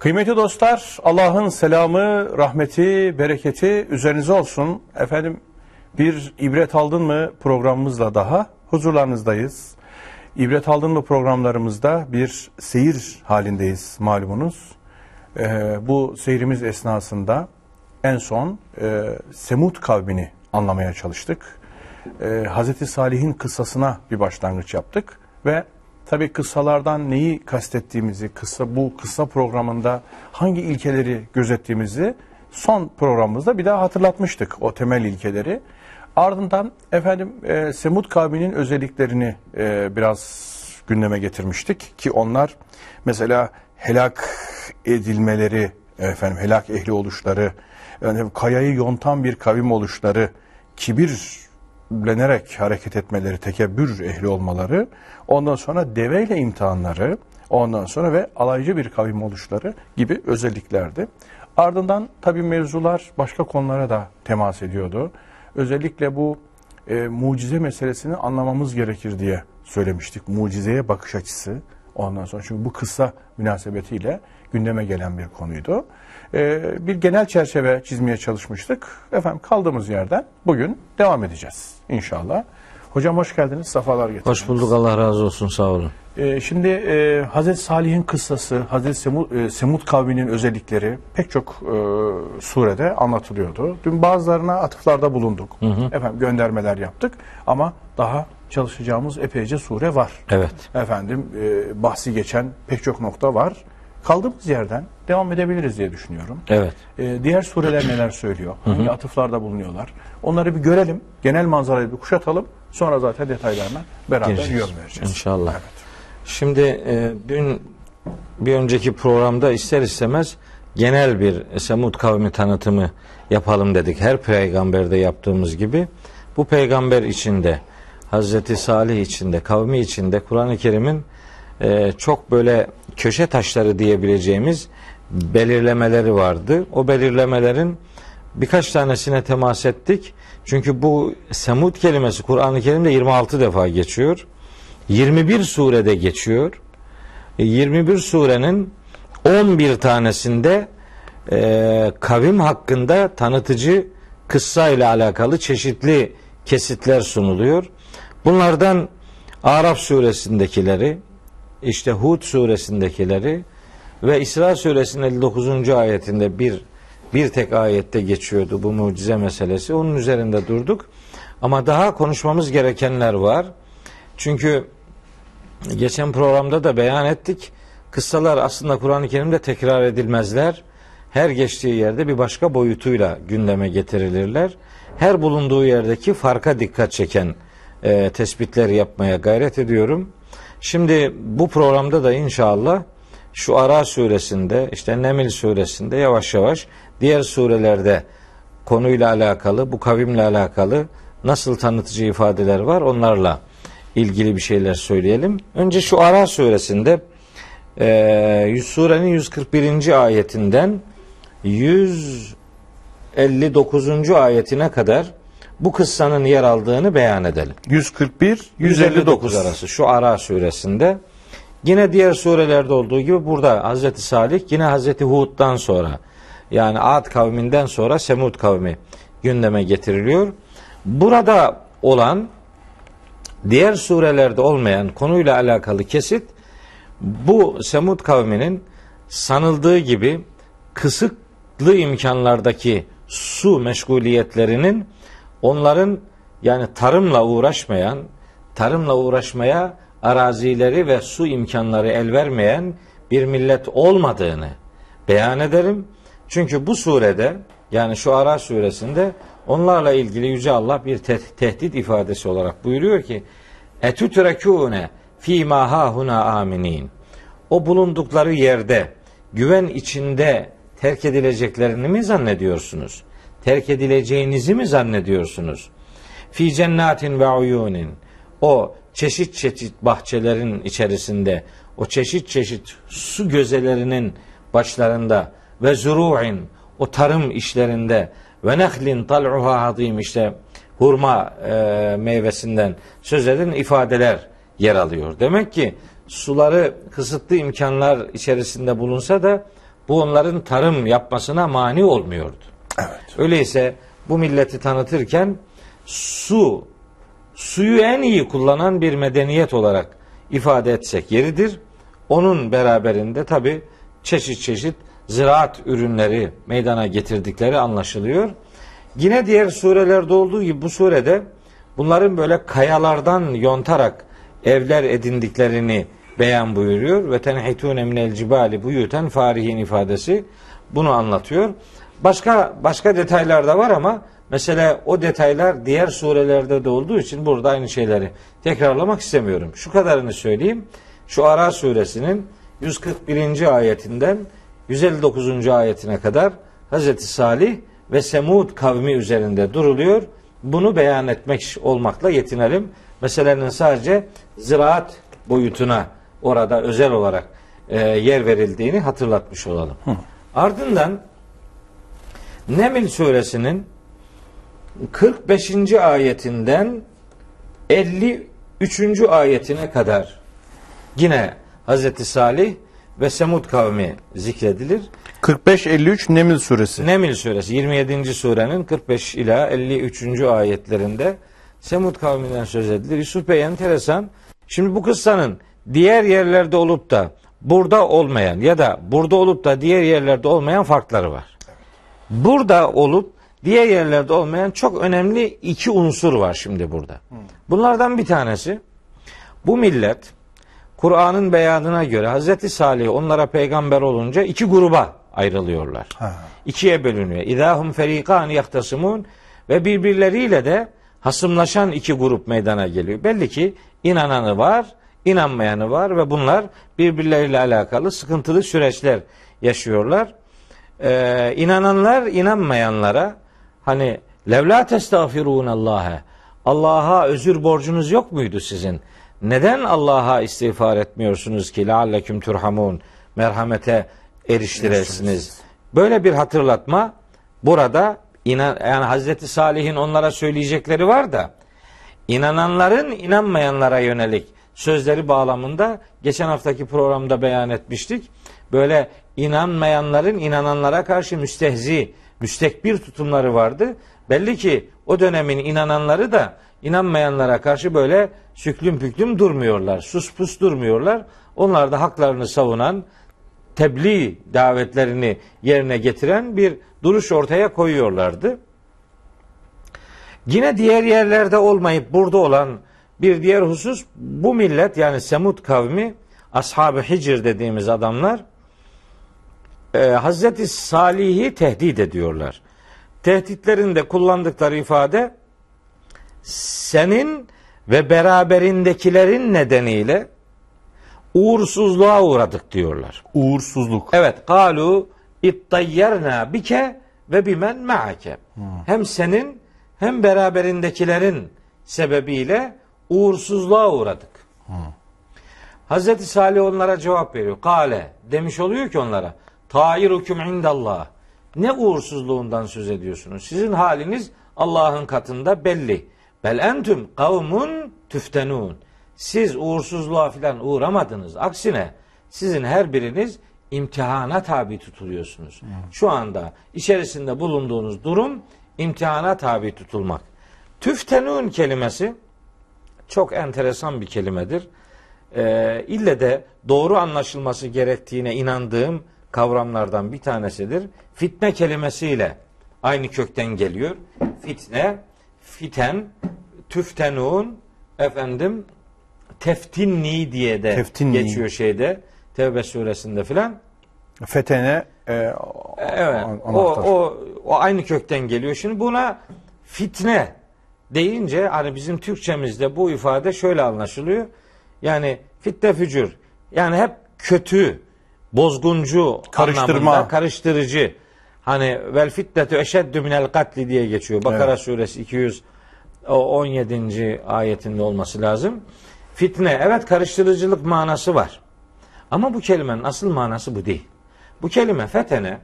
Kıymetli dostlar, Allah'ın selamı, rahmeti, bereketi üzerinize olsun. Efendim bir ibret aldın mı programımızla daha huzurlarınızdayız. İbret aldın mı programlarımızda bir seyir halindeyiz malumunuz. Ee, bu seyrimiz esnasında en son e, Semut kavmini anlamaya çalıştık. Ee, Hazreti Salih'in kıssasına bir başlangıç yaptık ve tabi kıssalardan neyi kastettiğimizi, kıssa, bu kıssa programında hangi ilkeleri gözettiğimizi son programımızda bir daha hatırlatmıştık o temel ilkeleri. Ardından efendim e, Semud kavminin özelliklerini e, biraz gündeme getirmiştik ki onlar mesela helak edilmeleri, efendim helak ehli oluşları, yani kayayı yontan bir kavim oluşları, kibirlenerek hareket etmeleri, tekebbür ehli olmaları, ondan sonra deveyle imtihanları, ondan sonra ve alaycı bir kavim oluşları gibi özelliklerdi. Ardından tabi mevzular başka konulara da temas ediyordu. Özellikle bu e, mucize meselesini anlamamız gerekir diye söylemiştik. Mucizeye bakış açısı ondan sonra. Çünkü bu kısa münasebetiyle gündeme gelen bir konuydu. E, bir genel çerçeve çizmeye çalışmıştık. Efendim kaldığımız yerden bugün devam edeceğiz inşallah. Hocam hoş geldiniz, safalar getirdiniz. Hoş bulduk, Allah razı olsun, sağ olun. Ee, şimdi e, Hazreti Salih'in kıssası, Hazreti Semud, e, Semud kavminin özellikleri pek çok e, surede anlatılıyordu. Dün bazılarına atıflarda bulunduk. Efendim göndermeler yaptık ama daha çalışacağımız epeyce sure var. Evet. Efendim e, bahsi geçen pek çok nokta var. Kaldığımız yerden devam edebiliriz diye düşünüyorum. Evet. Ee, diğer sureler neler söylüyor? Hangi atıflarda bulunuyorlar? Onları bir görelim. Genel manzarayı bir kuşatalım. Sonra zaten detaylarına beraber Gireceğiz. yön vereceğiz. İnşallah. Evet. Şimdi e, dün bir önceki programda ister istemez genel bir Semud kavmi tanıtımı yapalım dedik. Her peygamberde yaptığımız gibi bu peygamber içinde Hazreti Salih içinde, kavmi içinde Kur'an-ı Kerim'in e, çok böyle köşe taşları diyebileceğimiz belirlemeleri vardı. O belirlemelerin birkaç tanesine temas ettik. Çünkü bu Semud kelimesi Kur'an-ı Kerim'de 26 defa geçiyor. 21 surede geçiyor. E, 21 surenin 11 tanesinde e, kavim hakkında tanıtıcı kıssa ile alakalı çeşitli kesitler sunuluyor. Bunlardan Araf suresindekileri, işte Hud suresindekileri ve İsra suresinin 59. ayetinde bir bir tek ayette geçiyordu bu mucize meselesi. Onun üzerinde durduk. Ama daha konuşmamız gerekenler var. Çünkü geçen programda da beyan ettik. Kıssalar aslında Kur'an-ı Kerim'de tekrar edilmezler. Her geçtiği yerde bir başka boyutuyla gündeme getirilirler. Her bulunduğu yerdeki farka dikkat çeken e, tespitler yapmaya gayret ediyorum. Şimdi bu programda da inşallah şu Ara suresinde, işte Nemil suresinde yavaş yavaş diğer surelerde konuyla alakalı, bu kavimle alakalı nasıl tanıtıcı ifadeler var onlarla ilgili bir şeyler söyleyelim. Önce şu Ara suresinde e, surenin 141. ayetinden 159. ayetine kadar bu kıssanın yer aldığını beyan edelim. 141 159 arası şu Ara suresinde. Yine diğer surelerde olduğu gibi burada Hazreti Salih yine Hazreti Hud'dan sonra yani Ad kavminden sonra Semud kavmi gündeme getiriliyor. Burada olan diğer surelerde olmayan konuyla alakalı kesit bu Semud kavminin sanıldığı gibi kısıtlı imkanlardaki su meşguliyetlerinin onların yani tarımla uğraşmayan, tarımla uğraşmaya arazileri ve su imkanları el vermeyen bir millet olmadığını beyan ederim. Çünkü bu surede yani şu Ara suresinde onlarla ilgili Yüce Allah bir te- tehdit ifadesi olarak buyuruyor ki etütrekûne fîmâ hâhuna aminin o bulundukları yerde güven içinde terk edileceklerini mi zannediyorsunuz? Terk edileceğinizi mi zannediyorsunuz? Fi cennatin ve uyunin o çeşit çeşit bahçelerin içerisinde o çeşit çeşit su gözelerinin başlarında ve zuru'in o tarım işlerinde ve nehlin tal'uha hadim işte hurma e, meyvesinden söz eden ifadeler yer alıyor. Demek ki suları kısıtlı imkanlar içerisinde bulunsa da bu onların tarım yapmasına mani olmuyordu. Evet. Öyleyse bu milleti tanıtırken su, suyu en iyi kullanan bir medeniyet olarak ifade etsek yeridir. Onun beraberinde tabi çeşit çeşit ziraat ürünleri meydana getirdikleri anlaşılıyor. Yine diğer surelerde olduğu gibi bu surede bunların böyle kayalardan yontarak evler edindiklerini beyan buyuruyor ve tenhitune minel cibali buyuten farihin ifadesi bunu anlatıyor. Başka başka detaylar da var ama mesela o detaylar diğer surelerde de olduğu için burada aynı şeyleri tekrarlamak istemiyorum. Şu kadarını söyleyeyim. Şu Ara suresinin 141. ayetinden 159. ayetine kadar Hazreti Salih ve Semud kavmi üzerinde duruluyor. Bunu beyan etmek olmakla yetinelim. Meselenin sadece ziraat boyutuna orada özel olarak e, yer verildiğini hatırlatmış olalım. Ardından Neml suresinin 45. ayetinden 53. ayetine kadar yine Hazreti Salih ve Semud kavmi zikredilir. 45-53 Neml suresi. Neml suresi 27. surenin 45 ila 53. ayetlerinde Semud kavminden söz edilir. Yusuf Bey enteresan. Şimdi bu kıssanın diğer yerlerde olup da burada olmayan ya da burada olup da diğer yerlerde olmayan farkları var. Burada olup diğer yerlerde olmayan çok önemli iki unsur var şimdi burada. Bunlardan bir tanesi bu millet Kur'an'ın beyanına göre Hazreti Salih onlara peygamber olunca iki gruba ayrılıyorlar. Ha. İkiye bölünüyor. İdahum ferikan yahtasimun ve birbirleriyle de hasımlaşan iki grup meydana geliyor. Belli ki inananı var, inanmayanı var ve bunlar birbirleriyle alakalı sıkıntılı süreçler yaşıyorlar. Ee, inananlar inanmayanlara hani levla testağfirun Allah'a Allah'a özür borcunuz yok muydu sizin? Neden Allah'a istiğfar etmiyorsunuz ki lealleküm turhamun merhamete eriştiresiniz? Böyle bir hatırlatma burada inan yani Hazreti Salih'in onlara söyleyecekleri var da inananların inanmayanlara yönelik sözleri bağlamında geçen haftaki programda beyan etmiştik. Böyle inanmayanların inananlara karşı müstehzi, müstekbir tutumları vardı. Belli ki o dönemin inananları da inanmayanlara karşı böyle süklüm püklüm durmuyorlar. Sus pus durmuyorlar. Onlar da haklarını savunan, tebliğ davetlerini yerine getiren bir duruş ortaya koyuyorlardı. Yine diğer yerlerde olmayıp burada olan bir diğer husus bu millet yani Semud kavmi Ashab-ı Hicr dediğimiz adamlar e, Hazreti Salih'i tehdit ediyorlar. Tehditlerinde kullandıkları ifade senin ve beraberindekilerin nedeniyle uğursuzluğa uğradık diyorlar. Uğursuzluk. Evet, galu ittayyarna bike ve bimen ma'ake. Hem senin hem beraberindekilerin sebebiyle uğursuzluğa uğradık. Hazreti Salih onlara cevap veriyor. Kale demiş oluyor ki onlara. Tairukum indallah. Ne uğursuzluğundan söz ediyorsunuz? Sizin haliniz Allah'ın katında belli. Bel entüm kavmun tüftenun. Siz uğursuzluğa filan uğramadınız. Aksine sizin her biriniz imtihana tabi tutuluyorsunuz. Şu anda içerisinde bulunduğunuz durum imtihana tabi tutulmak. Tüftenun kelimesi çok enteresan bir kelimedir. Ee, ille de doğru anlaşılması gerektiğine inandığım kavramlardan bir tanesidir. Fitne kelimesiyle aynı kökten geliyor. Fitne, fiten, tüftenun, efendim teftinni diye de Teftinni. geçiyor şeyde. Tevbe suresinde filan. Fetene e, Evet. O, o, o aynı kökten geliyor. Şimdi buna fitne deyince hani bizim Türkçemizde bu ifade şöyle anlaşılıyor. Yani fitne fücur. Yani hep kötü, bozguncu Karıştırma. anlamında karıştırıcı. Hani vel fitnetu eşeddü minel katli diye geçiyor. Bakara Evet. suresi 217. ayetinde olması lazım. Fitne evet karıştırıcılık manası var. Ama bu kelimenin asıl manası bu değil. Bu kelime fetene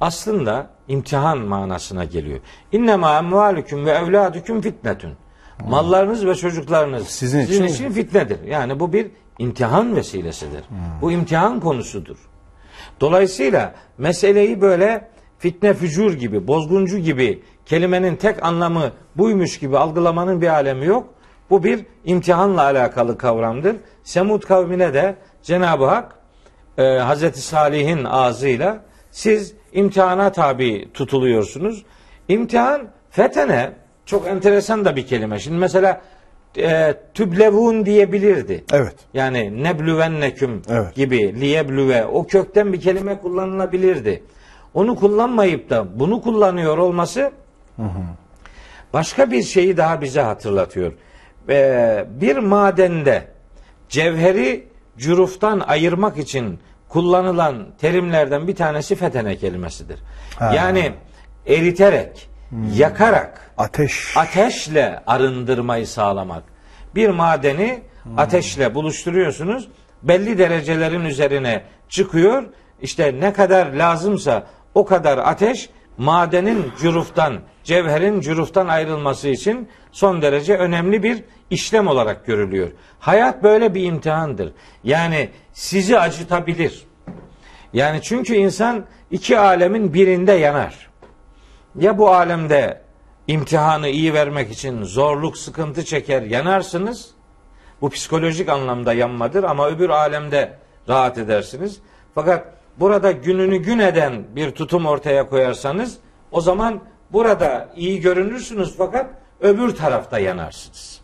aslında imtihan manasına geliyor. İnnemâ emvâlüküm ve evlâdüküm fitnetün. Mallarınız ve çocuklarınız Sizin sizin, için- için, fitnedir. Yani bu bir imtihan vesilesidir. Bu imtihan konusudur. Dolayısıyla meseleyi böyle fitne fücur gibi, bozguncu gibi kelimenin tek anlamı buymuş gibi algılamanın bir alemi yok. Bu bir imtihanla alakalı kavramdır. Semud kavmine de Cenab-ı Hak e, Hazreti Salih'in ağzıyla siz imtihana tabi tutuluyorsunuz. İmtihan fetene çok enteresan da bir kelime. Şimdi mesela e, tüblevun diyebilirdi. Evet. Yani neblüvenneküm Evet. gibi liyeblüve o kökten bir kelime kullanılabilirdi. Onu kullanmayıp da bunu kullanıyor olması başka bir şeyi daha bize hatırlatıyor. Ee, bir madende cevheri cüruftan ayırmak için kullanılan terimlerden bir tanesi fetene kelimesidir. Ha. Yani eriterek, yakarak, Ateş. ateşle arındırmayı sağlamak. Bir madeni ateşle buluşturuyorsunuz. Belli derecelerin üzerine çıkıyor. İşte ne kadar lazımsa o kadar ateş madenin cüruftan, cevherin cüruftan ayrılması için son derece önemli bir işlem olarak görülüyor. Hayat böyle bir imtihandır. Yani sizi acıtabilir. Yani çünkü insan iki alemin birinde yanar. Ya bu alemde imtihanı iyi vermek için zorluk, sıkıntı çeker, yanarsınız. Bu psikolojik anlamda yanmadır ama öbür alemde rahat edersiniz. Fakat burada gününü gün eden bir tutum ortaya koyarsanız o zaman burada iyi görünürsünüz fakat öbür tarafta yanarsınız.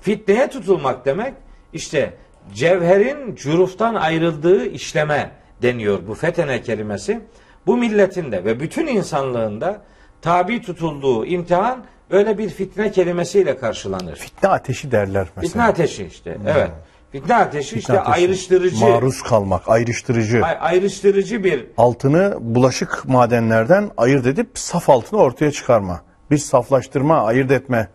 Fitneye tutulmak demek işte cevherin cüruftan ayrıldığı işleme deniyor bu fetene kelimesi. Bu milletin de ve bütün insanlığında tabi tutulduğu imtihan öyle bir fitne kelimesiyle karşılanır. Fitne ateşi derler mesela. Fitne ateşi işte. Evet. Fitne ateşi Fitne işte ateşi. ayrıştırıcı Maruz kalmak, ayrıştırıcı. ay- ayrıştırıcı bir Altını bulaşık madenlerden ayırt edip saf altını ortaya çıkarma. Bir saflaştırma, ayırt etme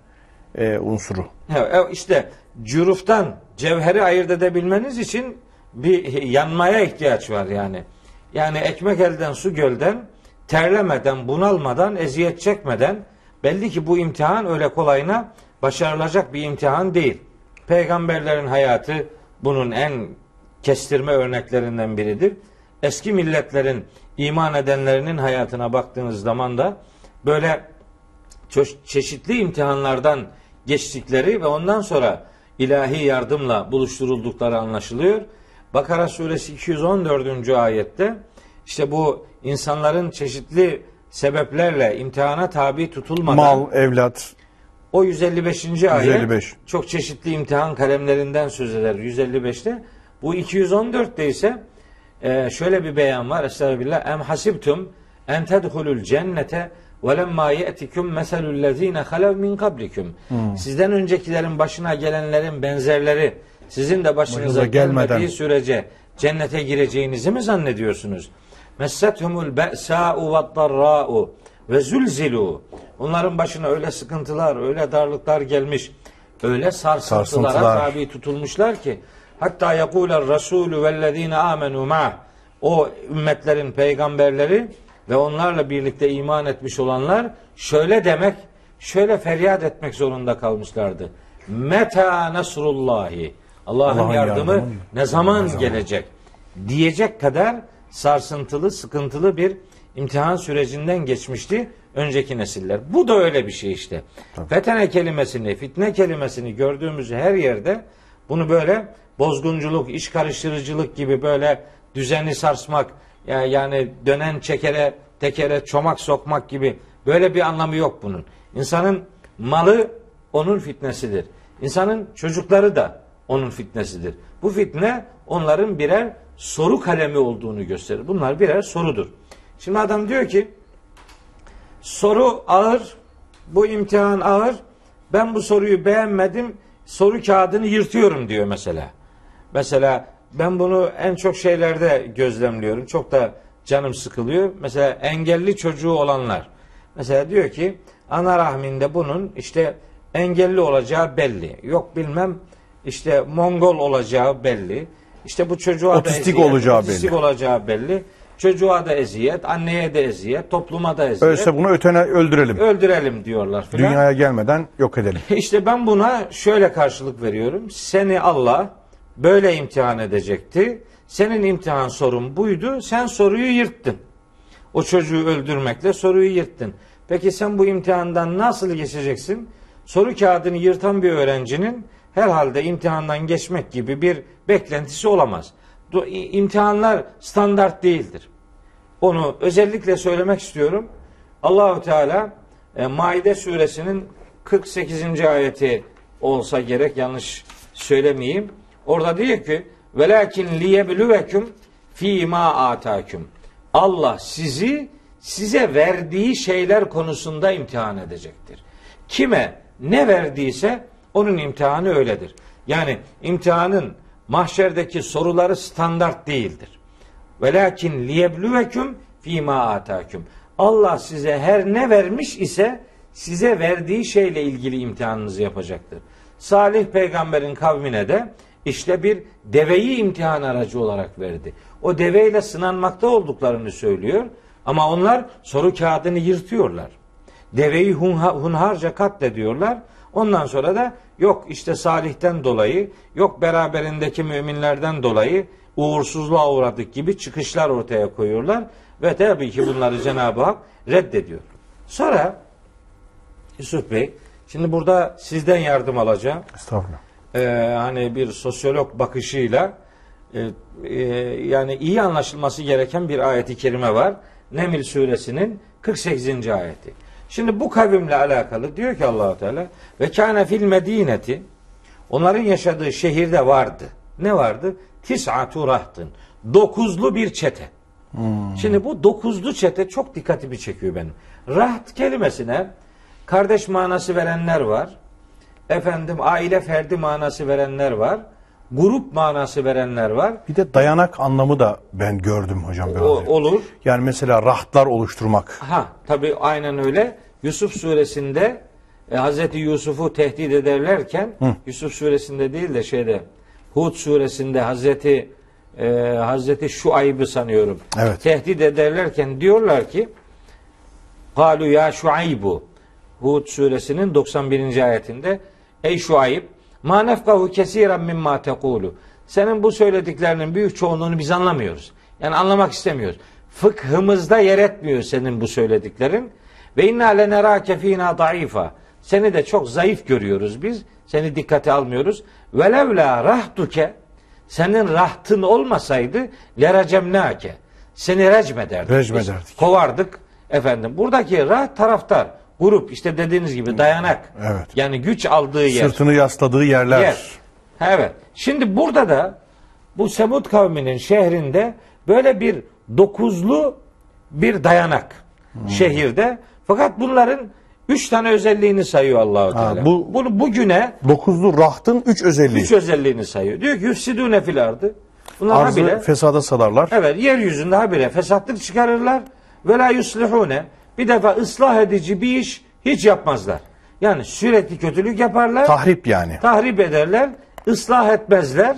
e, unsuru. Ha, e, işte cüruftan cevheri ayırt edebilmeniz için bir yanmaya ihtiyaç var yani. Yani ekmek elden su gölden terlemeden, bunalmadan, eziyet çekmeden belli ki bu imtihan öyle kolayına başarılacak bir imtihan değil. Peygamberlerin hayatı bunun en kestirme örneklerinden biridir. Eski milletlerin iman edenlerinin hayatına baktığınız zaman da böyle çeşitli imtihanlardan geçtikleri ve ondan sonra ilahi yardımla buluşturuldukları anlaşılıyor. Bakara suresi 214. ayette işte bu insanların çeşitli sebeplerle imtihana tabi tutulmadan Mal, evlat, o 155. ayet 155. çok çeşitli imtihan kalemlerinden söz eder 155'te. Bu 214'te ise e, şöyle bir beyan var. Estağfirullah. Em hasibtum en tedhulul cennete ve lemma ye'tikum meselul lezine halev min kablikum. Hmm. Sizden öncekilerin başına gelenlerin benzerleri sizin de başınıza gelmediği sürece cennete gireceğinizi mi zannediyorsunuz? Messethumul be'sa'u ve darra'u ve zulzilu. Onların başına öyle sıkıntılar, öyle darlıklar gelmiş, öyle sarsıntılara Sarsıntılar. tabi tutulmuşlar ki hatta yakuler rasulü vellezine amenu ma o ümmetlerin peygamberleri ve onlarla birlikte iman etmiş olanlar şöyle demek, şöyle feryat etmek zorunda kalmışlardı. Meta nasrullahi. Allah'ın Allah'ın yardımı, yardımı ne zaman gelecek diyecek kadar sarsıntılı, sıkıntılı bir imtihan sürecinden geçmişti önceki nesiller. Bu da öyle bir şey işte. Fetene kelimesini, fitne kelimesini gördüğümüz her yerde bunu böyle bozgunculuk, iş karıştırıcılık gibi böyle düzeni sarsmak, ya- yani dönen çekere, tekere çomak sokmak gibi böyle bir anlamı yok bunun. İnsanın malı onun fitnesidir. İnsanın çocukları da onun fitnesidir. Bu fitne onların birer soru kalemi olduğunu gösterir. Bunlar birer sorudur. Şimdi adam diyor ki soru ağır, bu imtihan ağır. Ben bu soruyu beğenmedim. Soru kağıdını yırtıyorum diyor mesela. Mesela ben bunu en çok şeylerde gözlemliyorum. Çok da canım sıkılıyor. Mesela engelli çocuğu olanlar. Mesela diyor ki ana rahminde bunun işte engelli olacağı belli. Yok bilmem işte Mongol olacağı belli. İşte bu çocuğa Otistik da eziyet, olacağı otistik belli. olacağı belli. Çocuğa da eziyet, anneye de eziyet, topluma da eziyet. Öyleyse bunu ötene öldürelim. Öldürelim diyorlar filan. Dünyaya gelmeden yok edelim. İşte ben buna şöyle karşılık veriyorum. Seni Allah böyle imtihan edecekti. Senin imtihan sorun buydu. Sen soruyu yırttın. O çocuğu öldürmekle soruyu yırttın. Peki sen bu imtihandan nasıl geçeceksin? Soru kağıdını yırtan bir öğrencinin herhalde imtihandan geçmek gibi bir beklentisi olamaz. İmtihanlar standart değildir. Onu özellikle söylemek istiyorum. Allahu Teala e, Maide suresinin 48. ayeti olsa gerek yanlış söylemeyeyim. Orada diyor ki velakin liyebluvekum fi ma atakum. Allah sizi size verdiği şeyler konusunda imtihan edecektir. Kime ne verdiyse onun imtihanı öyledir. Yani imtihanın mahşerdeki soruları standart değildir. Velakin liyebluvekum fîmâ atâküm. Allah size her ne vermiş ise size verdiği şeyle ilgili imtihanınızı yapacaktır. Salih peygamberin kavmine de işte bir deveyi imtihan aracı olarak verdi. O deveyle sınanmakta olduklarını söylüyor ama onlar soru kağıdını yırtıyorlar. Deveyi hunha, hunharca katlediyorlar. Ondan sonra da yok işte Salih'ten dolayı, yok beraberindeki müminlerden dolayı uğursuzluğa uğradık gibi çıkışlar ortaya koyuyorlar. Ve tabii ki bunları Cenab-ı Hak reddediyor. Sonra Yusuf Bey, şimdi burada sizden yardım alacağım. Estağfurullah. Ee, hani bir sosyolog bakışıyla e, e, yani iyi anlaşılması gereken bir ayeti kerime var. Neml suresinin 48. ayeti. Şimdi bu kavimle alakalı diyor ki Allahu Teala ve kâne fil medineti onların yaşadığı şehirde vardı. Ne vardı? Tis'atu rahtın. Dokuzlu bir çete. Şimdi bu dokuzlu çete çok dikkatimi çekiyor benim. Raht kelimesine kardeş manası verenler var. Efendim aile ferdi manası verenler var. Grup manası verenler var. Bir de dayanak anlamı da ben gördüm hocam biraz. O, önce. olur. Yani mesela rahtlar oluşturmak. Ha tabi aynen öyle. Yusuf suresinde e, Hazreti Yusuf'u tehdit ederlerken Yusuf suresinde değil de şeyde Hud suresinde Hazreti e, Hazreti Şuayb'ı sanıyorum. Evet. Tehdit ederlerken diyorlar ki Kalu ya Şuaybu Hud suresinin 91. ayetinde Ey Şuayb ma nefkahu kesiren mimma tekulu senin bu söylediklerinin büyük çoğunluğunu biz anlamıyoruz. Yani anlamak istemiyoruz. Fıkhımızda yer etmiyor senin bu söylediklerin. Ve inna lenerake fina daifa. Seni de çok zayıf görüyoruz biz. Seni dikkate almıyoruz. Velevla rahtuke senin rahtın olmasaydı leracemnake. Seni recmederdik. Recm Biz. Kovardık. Efendim buradaki raht taraftar, grup işte dediğiniz gibi dayanak. Evet. Yani güç aldığı yer. Sırtını yasladığı yerler. Yer. Evet. Şimdi burada da bu Semud kavminin şehrinde böyle bir dokuzlu bir dayanak Hmm. şehirde. Fakat bunların üç tane özelliğini sayıyor Allahu Ha, Teala. bu- Bunu bugüne Dokuzlu rahtın üç özelliği. üç özelliğini sayıyor. Diyor ki yüfsidûne fil ardı. Bunlar Arzı habire, fesada salarlar. evet yeryüzünde habire fesatlık çıkarırlar. Ve la yuslihune. Bir defa ıslah edici bir iş hiç yapmazlar. Yani sürekli kötülük yaparlar. Tahrip yani. tahrip ederler, ıslah etmezler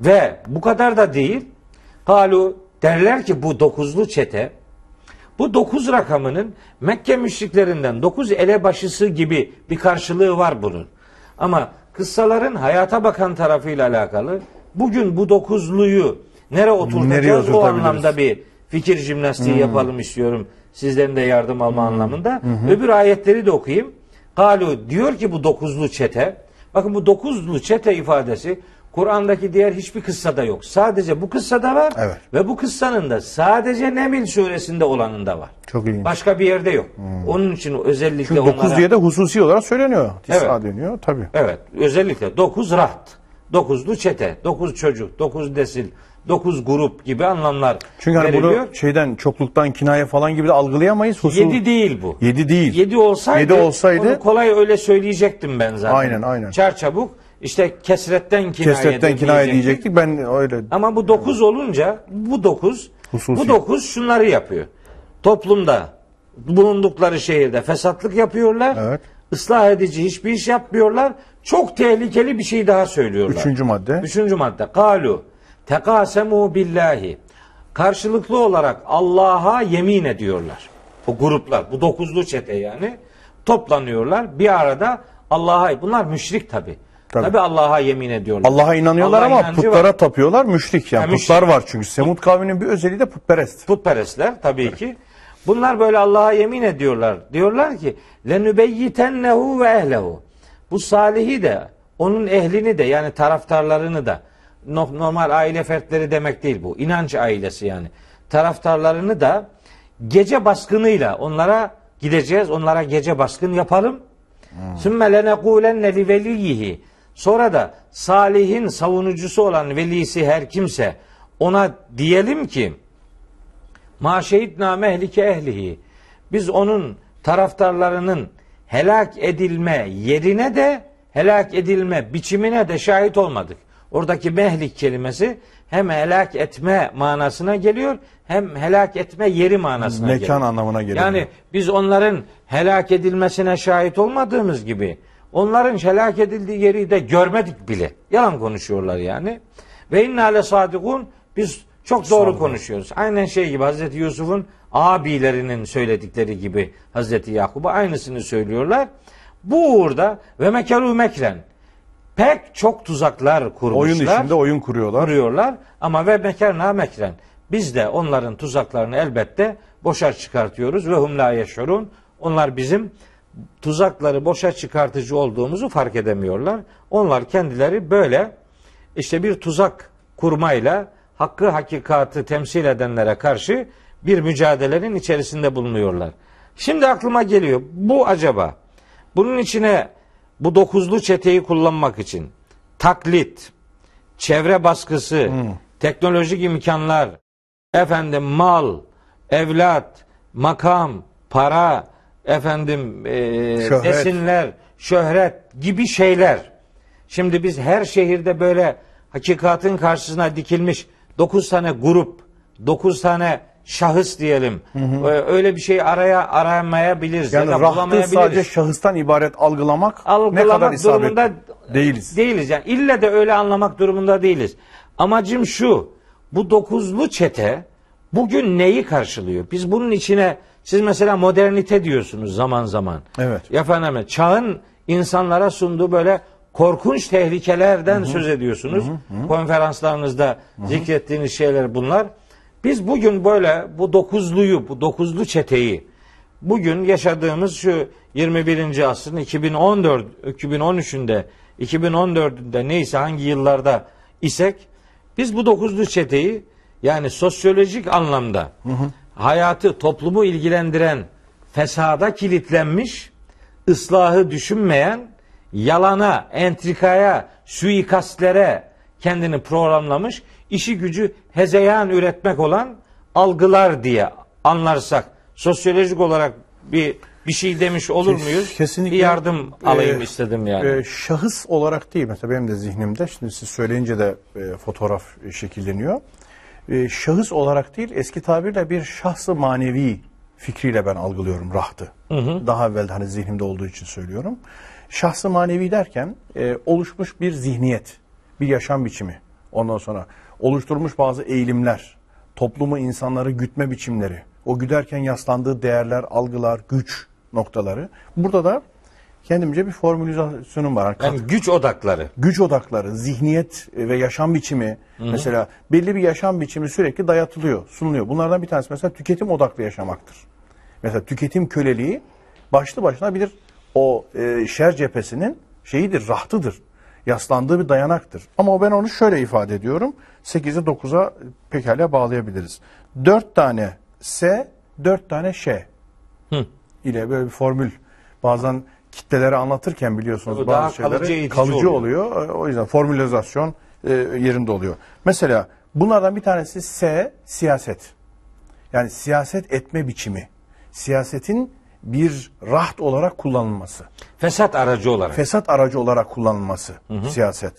ve bu kadar da değil. Kalu derler ki bu dokuzlu çete bu dokuz rakamının Mekke müşriklerinden dokuz elebaşısı gibi bir karşılığı var bunun. Ama kıssaların hayata bakan tarafıyla alakalı bugün bu dokuzluyu nereye oturtacağız Nereye o anlamda bir fikir jimnastiği yapalım istiyorum. Sizlerin de yardım alma hı anlamında. Hı hı. Öbür ayetleri de okuyayım. Kalu diyor ki bu dokuzlu çete. Bakın bu dokuzlu çete ifadesi Kur'an'daki diğer hiçbir kıssada yok. Sadece bu kıssada var evet. ve bu kıssanın da sadece Nemil suresinde olanında var. Çok ilginç. Başka bir yerde yok. Hmm. Onun için özellikle Çünkü 9 onlara... diye de hususi olarak söyleniyor. Tisa evet. dönüyor tabii. Evet. Özellikle 9 rahat, 9'lu çete, 9 çocuk, 9 nesil, 9 grup gibi anlamlar Çünkü hani veriliyor. bunu şeyden çokluktan kinaya falan gibi de algılayamayız. Husul, 7 değil bu. 7 değil. 7 olsaydı, 7 olsaydı onu kolay öyle söyleyecektim ben zaten. Aynen aynen. Çarçabuk işte kesretten kinaye kesretten kinaye diyecektik. Ben öyle. Ama bu 9 olunca bu 9 bu 9 şunları yapıyor. Toplumda bulundukları şehirde fesatlık yapıyorlar. Evet. Islah edici hiçbir iş yapmıyorlar. Çok tehlikeli bir şey daha söylüyorlar. Üçüncü madde. Üçüncü madde. Kalu tekasemu billahi. Karşılıklı olarak Allah'a yemin ediyorlar. Bu gruplar, bu dokuzlu çete yani toplanıyorlar. Bir arada Allah'a, bunlar müşrik tabi. Tabii. Tabii, Allah'a yemin ediyorlar. Allah'a inanıyorlar Allah ama putlara var. tapıyorlar. Müşrik yani. Ha, müşrik. Putlar var çünkü. Semud kavminin bir özelliği de putperest. Putperestler tabii ki. Bunlar böyle Allah'a yemin ediyorlar. Diyorlar ki lenübeyyitennehu ve ehlehu. Bu salihi de onun ehlini de yani taraftarlarını da normal aile fertleri demek değil bu. İnanç ailesi yani. Taraftarlarını da gece baskınıyla onlara gideceğiz. Onlara gece baskın yapalım. Sümme lenekûlenne li veliyyihi. Sonra da salihin savunucusu olan velisi her kimse ona diyelim ki Ma şehidna mehlike ehlihi. Biz onun taraftarlarının helak edilme yerine de helak edilme biçimine de şahit olmadık. Oradaki mehlik kelimesi hem helak etme manasına geliyor hem helak etme yeri manasına Mekan geliyor. anlamına geliyor. Yani biz onların helak edilmesine şahit olmadığımız gibi onların helak edildiği yeri de görmedik bile. Yalan konuşuyorlar yani. Ve inna le sadikun biz çok doğru konuşuyoruz. Aynen şey gibi Hazreti Yusuf'un abilerinin söyledikleri gibi Hazreti Yakub'a aynısını söylüyorlar. Bu uğurda ve mekeru mekren pek çok tuzaklar kurmuşlar Oyun içinde oyun kuruyorlar. kuruyorlar ama ve mekerna mekren. Biz de onların tuzaklarını elbette boşa çıkartıyoruz ve hum la yeşurun. Onlar bizim tuzakları boşa çıkartıcı olduğumuzu fark edemiyorlar. Onlar kendileri böyle işte bir tuzak kurmayla hakkı hakikatı temsil edenlere karşı bir mücadelenin içerisinde bulunuyorlar. Şimdi aklıma geliyor bu acaba bunun içine bu dokuzlu çeteyi kullanmak için taklit, çevre baskısı, teknolojik imkanlar, efendim mal, evlat, makam, para, efendim e, Şöhret. şöhret gibi şeyler. Şimdi biz her şehirde böyle hakikatin karşısına dikilmiş 9 tane grup, 9 tane şahıs diyelim. Ee, Öyle bir şey araya aramayabiliriz Yani ya da bulamayabiliriz sadece şahıstan ibaret algılamak, ne algılamak kadar isabetli. durumunda değiliz. Değiliz yani ille de öyle anlamak durumunda değiliz. Amacım şu. Bu dokuzlu çete bugün neyi karşılıyor? Biz bunun içine siz mesela modernite diyorsunuz zaman zaman. Evet. Efendim çağın insanlara sunduğu böyle korkunç tehlikelerden söz ediyorsunuz. Konferanslarınızda zikrettiğiniz şeyler bunlar. Biz bugün böyle bu dokuzluyu, bu dokuzlu çeteyi bugün yaşadığımız şu 21. asrın 2014 2013'ünde 2014'ünde neyse hangi yıllarda isek biz bu dokuzlu çeteyi yani sosyolojik anlamda hayatı toplumu ilgilendiren fesada kilitlenmiş ıslahı düşünmeyen yalana, entrikaya, suikastlere kendini programlamış, işi gücü hezeyan üretmek olan algılar diye anlarsak sosyolojik olarak bir bir şey demiş olur muyuz? kesinlikle, bir yardım alayım e, istedim yani. Ee, şahıs olarak değil mesela benim de zihnimde şimdi siz söyleyince de e, fotoğraf e, şekilleniyor. E, şahıs olarak değil eski tabirle bir şahsı manevi fikriyle ben algılıyorum rahtı. Daha evvel hani zihnimde olduğu için söylüyorum. Şahsı manevi derken e, oluşmuş bir zihniyet, bir yaşam biçimi. Ondan sonra oluşturmuş bazı eğilimler, toplumu insanları gütme biçimleri, o güderken yaslandığı değerler, algılar, güç noktaları. Burada da kendimce bir formülizasyonum var. Yani güç odakları. güç odakları, zihniyet ve yaşam biçimi mesela belli bir yaşam biçimi sürekli dayatılıyor, sunuluyor. Bunlardan bir tanesi mesela tüketim odaklı yaşamaktır. Mesela tüketim köleliği başlı başına bir o e, şer cephesinin şeyidir, rahtıdır. Yaslandığı bir dayanaktır. Ama ben onu şöyle ifade ediyorum. 8'e 9'a pekala bağlayabiliriz. 4 tane S, 4 tane Ş Hı. ile böyle bir formül. Bazen kitleleri anlatırken biliyorsunuz Tabii bazı daha şeyleri kalıcı, kalıcı oluyor. oluyor. O yüzden formülizasyon e, yerinde oluyor. Mesela bunlardan bir tanesi S, siyaset. Yani siyaset etme biçimi. Siyasetin bir raht olarak kullanılması. Fesat aracı olarak. Fesat aracı olarak kullanılması siyaset.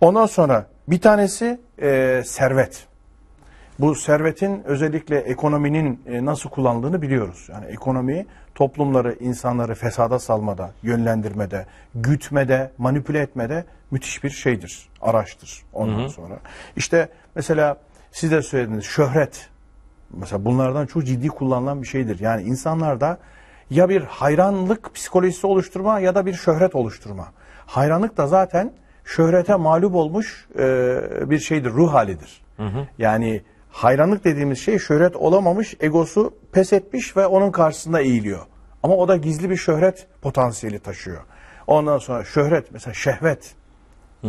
Ondan sonra bir tanesi e, servet. Bu servetin özellikle ekonominin e, nasıl kullanıldığını biliyoruz. Yani ekonomi toplumları, insanları fesada salmada, yönlendirmede, gütmede, manipüle etmede müthiş bir şeydir, araçtır ondan sonra. İşte mesela siz de söylediniz şöhret. Mesela bunlardan çok ciddi kullanılan bir şeydir. Yani insanlarda ya bir hayranlık psikolojisi oluşturma ya da bir şöhret oluşturma. Hayranlık da zaten şöhrete mağlup olmuş e, bir şeydir, ruh halidir. Yani hayranlık dediğimiz şey şöhret olamamış, egosu pes etmiş ve onun karşısında eğiliyor. Ama o da gizli bir şöhret potansiyeli taşıyor. Ondan sonra şöhret, mesela şehvet e,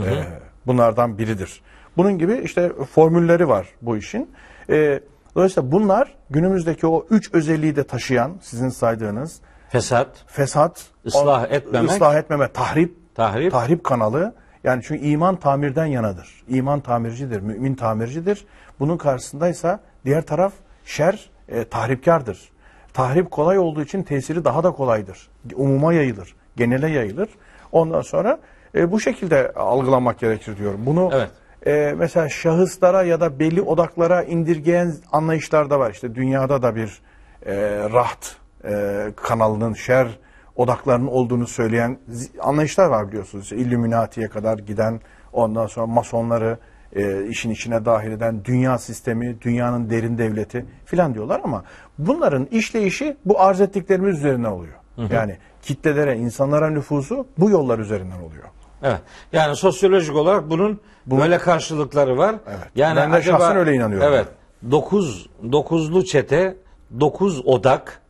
bunlardan biridir. Bunun gibi işte formülleri var bu işin. E, dolayısıyla bunlar günümüzdeki o üç özelliği de taşıyan sizin saydığınız Fesat, fesat, Islah on- etmemek. ıslah etmeme, tahrip, Tahrip. tahrip kanalı. Yani çünkü iman tamirden yanadır. İman tamircidir, mümin tamircidir. Bunun karşısındaysa diğer taraf şer, e, tahripkardır. Tahrip kolay olduğu için tesiri daha da kolaydır. Umuma yayılır, genele yayılır. Ondan sonra e, bu şekilde algılamak gerekir diyorum. Bunu Evet. E, mesela şahıslara ya da belli odaklara indirgeyen anlayışlar da var. İşte dünyada da bir e, raht e, kanalının şer odaklarının olduğunu söyleyen anlayışlar var biliyorsunuz. İşte Illuminati'ye kadar giden ondan sonra masonları e, işin içine dahil eden dünya sistemi, dünyanın derin devleti filan diyorlar ama bunların işleyişi bu arz ettiklerimiz üzerinden oluyor. Yani kitlelere, insanlara nüfuzu bu yollar üzerinden oluyor. Evet. Yani sosyolojik olarak bunun böyle karşılıkları var. Evet. Yani Ben de şahsen öyle inanıyorum. Evet. Dokuz, dokuzlu çete, dokuz odak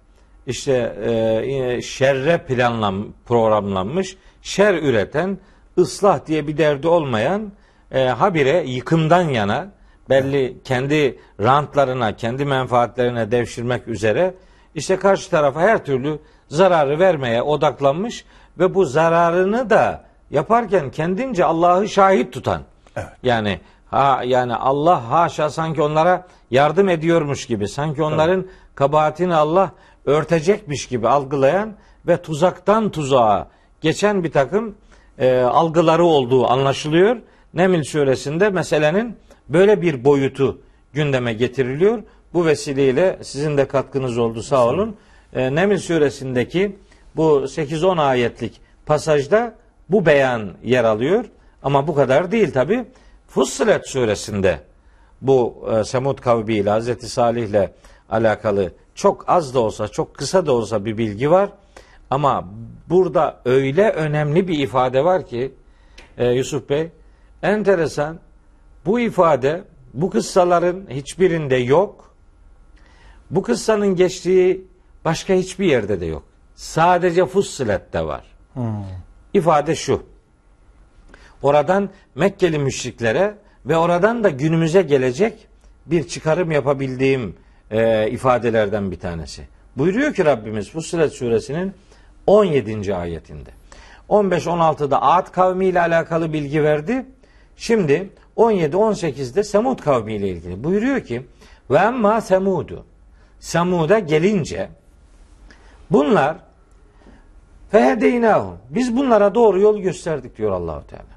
işte e, şerre planlan programlanmış, şer üreten, ıslah diye bir derdi olmayan e, habire yıkımdan yana belli kendi rantlarına, kendi menfaatlerine devşirmek üzere işte karşı tarafa her türlü zararı vermeye odaklanmış ve bu zararını da yaparken kendince Allah'ı şahit tutan. Yani ha yani Allah haşa sanki onlara yardım ediyormuş gibi, sanki onların kabahatini Allah örtecekmiş gibi algılayan ve tuzaktan tuzağa geçen bir takım e, algıları olduğu anlaşılıyor. Neml suresinde meselenin böyle bir boyutu gündeme getiriliyor. Bu vesileyle sizin de katkınız oldu sağ olun. E, Neml suresindeki bu 8-10 ayetlik pasajda bu beyan yer alıyor. Ama bu kadar değil tabi. Fussilet suresinde bu e, Semud kavmiyle Hazreti Salih ile alakalı çok az da olsa çok kısa da olsa bir bilgi var. Ama burada öyle önemli bir ifade var ki e, Yusuf Bey enteresan bu ifade bu kıssaların hiçbirinde yok. Bu kıssanın geçtiği başka hiçbir yerde de yok. Sadece Fussilet'te var. İfade şu. Oradan Mekkeli müşriklere ve oradan da günümüze gelecek bir çıkarım yapabildiğim e, ifadelerden bir tanesi. Buyuruyor ki Rabbimiz Fussilet suresinin 17. ayetinde. 15-16'da Ad kavmi ile alakalı bilgi verdi. Şimdi 17-18'de Semud kavmi ile ilgili. Buyuruyor ki ve emma Semudu. Semud'a gelince bunlar fehedeynahum. Biz bunlara doğru yol gösterdik diyor Allahu Teala.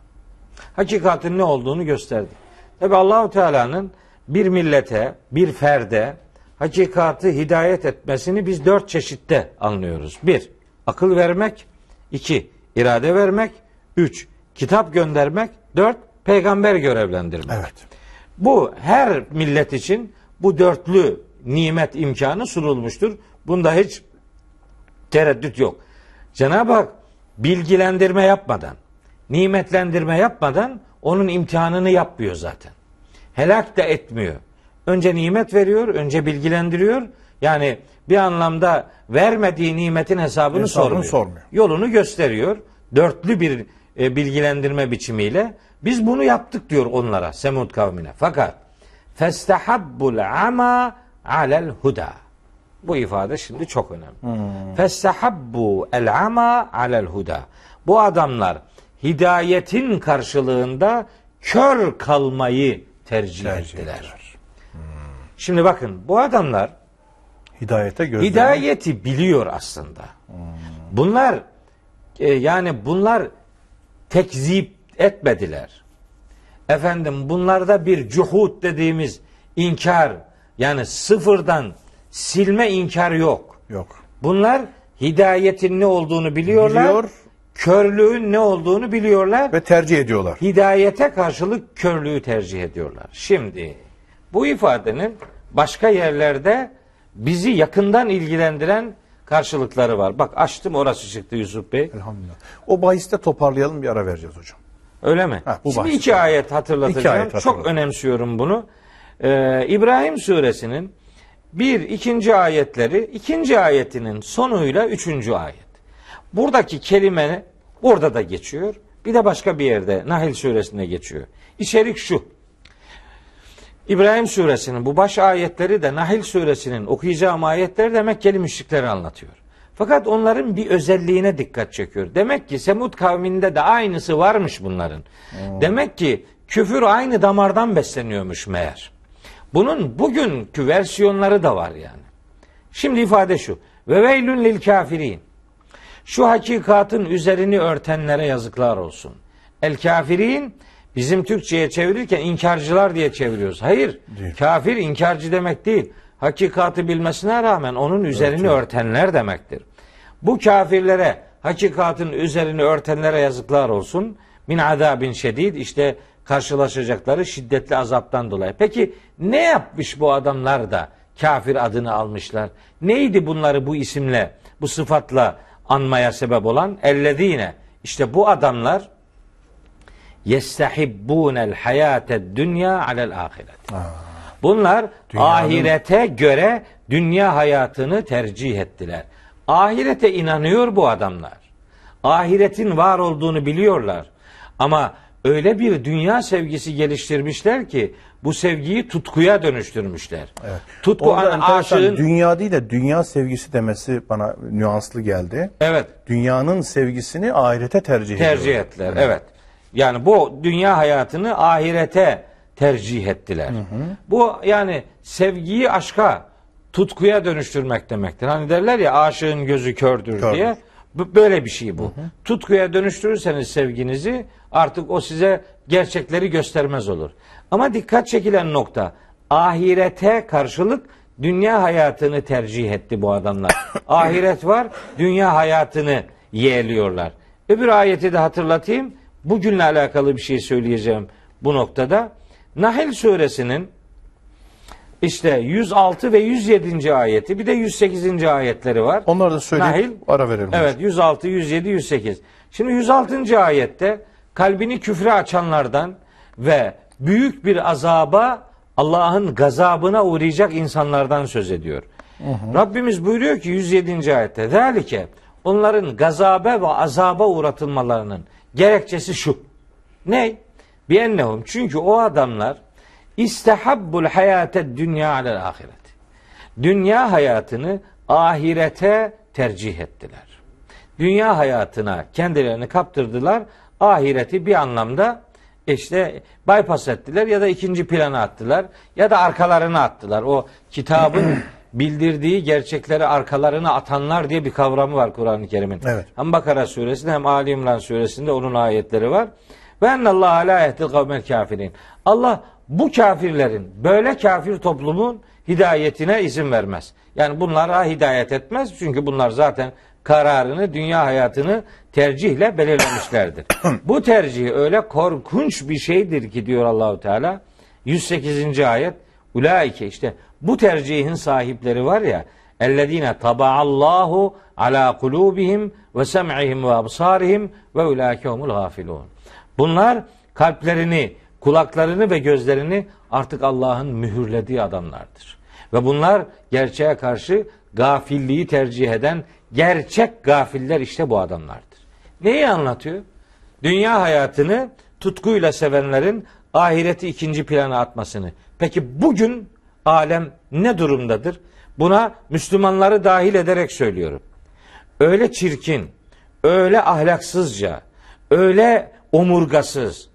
Hakikatin ne olduğunu gösterdik. Tabi Allahu Teala'nın bir millete, bir ferde hakikatı hidayet etmesini biz dört çeşitte anlıyoruz. Bir, akıl vermek. iki irade vermek. Üç, kitap göndermek. Dört, peygamber görevlendirmek. Evet. Bu her millet için bu dörtlü nimet imkanı sunulmuştur. Bunda hiç tereddüt yok. Cenab-ı Hak bilgilendirme yapmadan, nimetlendirme yapmadan onun imtihanını yapmıyor zaten. Helak da etmiyor. Önce nimet veriyor, önce bilgilendiriyor. Yani bir anlamda vermediği nimetin hesabını, Hesabını sormuyor. sormuyor. Yolunu gösteriyor. Dörtlü bir e, bilgilendirme biçimiyle. Biz bunu yaptık diyor onlara, Semud kavmine. Fakat festehabbul ama alel huda. Bu ifade şimdi çok önemli. Festehabbu el ama alel huda. Bu adamlar hidayetin karşılığında kör kalmayı tercih, Tercih ettiler. ettiler. Şimdi bakın bu adamlar Hidayete gözlerini hidayeti biliyor aslında. Bunlar e, yani bunlar tekzip etmediler. Efendim bunlarda bir cuhud dediğimiz inkar yani sıfırdan silme inkar yok. yok. Bunlar hidayetin ne olduğunu biliyorlar. Biliyor. Körlüğün ne olduğunu biliyorlar. Ve tercih ediyorlar. Hidayete karşılık körlüğü tercih ediyorlar. Şimdi bu ifadenin başka yerlerde bizi yakından ilgilendiren karşılıkları var. Bak açtım orası çıktı Yusuf Bey. Elhamdülillah. O bahiste toparlayalım bir ara vereceğiz hocam. Öyle mi? Ha, bu Şimdi iki ayet hatırlatacağım. İki ayet Çok hatırlat. önemsiyorum bunu. Ee, İbrahim suresinin bir ikinci ayetleri ikinci ayetinin sonuyla üçüncü ayet. Buradaki kelime burada da geçiyor. Bir de başka bir yerde Nahil suresinde geçiyor. İçerik şu. İbrahim suresinin bu baş ayetleri de Nahil suresinin okuyacağım ayetleri de Mekkeli müşrikleri anlatıyor. Fakat onların bir özelliğine dikkat çekiyor. Demek ki Semud kavminde de aynısı varmış bunların. Demek ki küfür aynı damardan besleniyormuş meğer. Bunun bugünkü versiyonları da var yani. Şimdi ifade şu. Ve veylün lil kafirin. Şu hakikatın üzerini örtenlere yazıklar olsun. El kafirin bizim Türkçe'ye çevirirken inkarcılar diye çeviriyoruz. Hayır. Değil. Kafir inkarcı demek değil. Hakikatı bilmesine rağmen onun üzerini örtenler demektir. Bu kafirlere hakikatın üzerini örtenlere yazıklar olsun. Min azabin şedid işte karşılaşacakları şiddetli azaptan dolayı. Peki ne yapmış bu adamlar da kafir adını almışlar? Neydi bunları bu isimle, bu sıfatla anmaya sebep olan? Ellezine. İşte bu adamlar yestehibbunel hayate dünya alel ahiret. Bunlar Dünyanın- ahirete göre dünya hayatını tercih ettiler. Ahirete inanıyor bu adamlar. Ahiretin var olduğunu biliyorlar. Ama öyle bir dünya sevgisi geliştirmişler ki bu sevgiyi tutkuya dönüştürmüşler. Evet. Tutku an- aşığın dünya değil de dünya sevgisi demesi bana nüanslı geldi. evet Dünyanın sevgisini ahirete tercih, tercih ediyorlar. ettiler. Evet. Yani bu dünya hayatını ahirete tercih ettiler. Bu yani sevgiyi aşka, tutkuya dönüştürmek demektir. Hani derler ya aşığın gözü kördür, Kördür. diye. Böyle bir şey bu. Tutkuya dönüştürürseniz sevginizi artık o size gerçekleri göstermez olur. Ama dikkat çekilen nokta ahirete karşılık dünya hayatını tercih etti bu adamlar. Ahiret var, dünya hayatını yeğliyorlar. Öbür ayeti de hatırlatayım. Bugünle alakalı bir şey söyleyeceğim bu noktada. Nahil suresinin işte 106 ve 107. ayeti bir de 108. ayetleri var. Onları da söyleyip Nahil, ara verelim. Evet 106, 107, 108. Şimdi 106. ayette kalbini küfre açanlardan ve büyük bir azaba Allah'ın gazabına uğrayacak insanlardan söz ediyor. Rabbimiz buyuruyor ki 107. ayette Zalike onların gazabe ve azaba uğratılmalarının gerekçesi şu. Ne? Biennehum çünkü o adamlar istehabbul hayate dünya alel ahiret. Dünya hayatını ahirete tercih ettiler. Dünya hayatına kendilerini kaptırdılar. Ahireti bir anlamda işte bypass ettiler ya da ikinci plana attılar ya da arkalarına attılar. O kitabın bildirdiği gerçekleri arkalarına atanlar diye bir kavramı var Kur'an-ı Kerim'in. Evet. Hem Bakara suresinde hem Ali İmran suresinde onun ayetleri var. Ve ennallâhe lâ yehdil kavmel kafirin. Allah bu kafirlerin böyle kafir toplumun hidayetine izin vermez. Yani bunlara hidayet etmez. Çünkü bunlar zaten kararını, dünya hayatını tercihle belirlemişlerdir. bu tercih öyle korkunç bir şeydir ki diyor Allahu Teala. 108. ayet. Ulaike işte bu tercihin sahipleri var ya ellezine tabaallahu ala kulubihim ve sem'ihim ve absarihim ve ulaike humul gafilun. Bunlar kalplerini, kulaklarını ve gözlerini artık Allah'ın mühürlediği adamlardır. Ve bunlar gerçeğe karşı gafilliği tercih eden gerçek gafiller işte bu adamlardır. Neyi anlatıyor? Dünya hayatını tutkuyla sevenlerin ahireti ikinci plana atmasını. Peki bugün alem ne durumdadır? Buna Müslümanları dahil ederek söylüyorum. Öyle çirkin, öyle ahlaksızca, öyle omurgasız,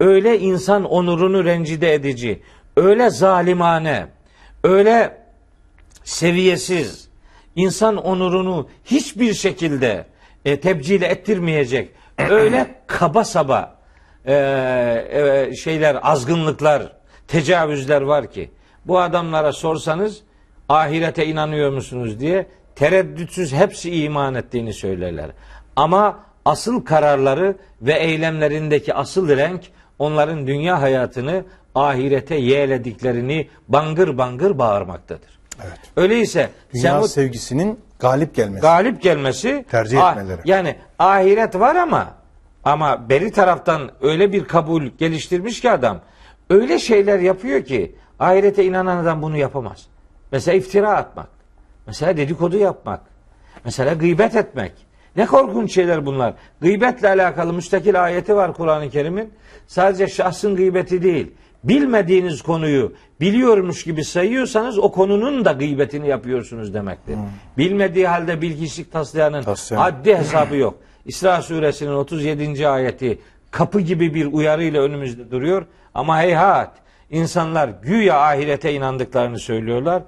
öyle insan onurunu rencide edici, öyle zalimane, öyle seviyesiz, insan onurunu hiçbir şekilde e, tebcil ettirmeyecek, öyle kaba saba e, e, şeyler, azgınlıklar, tecavüzler var ki bu adamlara sorsanız ahirete inanıyor musunuz diye tereddütsüz hepsi iman ettiğini söylerler. Ama asıl kararları ve eylemlerindeki asıl renk onların dünya hayatını ahirete yeğlediklerini bangır bangır bağırmaktadır. Evet. Öyleyse Dünya Semud sevgisinin galip gelmesi. galip gelmesi Tercih ah- etmeleri. yani ahiret var ama Ama beri taraftan öyle bir kabul geliştirmiş ki adam öyle şeyler yapıyor ki ahirete inanan adam bunu yapamaz. Mesela iftira atmak. Mesela dedikodu yapmak. Mesela gıybet etmek. Ne korkunç şeyler bunlar. Gıybetle alakalı müstakil ayeti var Kur'an-ı Kerim'in. Sadece şahsın gıybeti değil. Bilmediğiniz konuyu biliyormuş gibi sayıyorsanız o konunun da gıybetini yapıyorsunuz demektir. Bilmediği halde bilgisizlik taslayanın Taslayan. haddi hesabı yok. İsra suresinin 37. ayeti kapı gibi bir uyarıyla önümüzde duruyor. Ama heyhat insanlar güya ahirete inandıklarını söylüyorlar.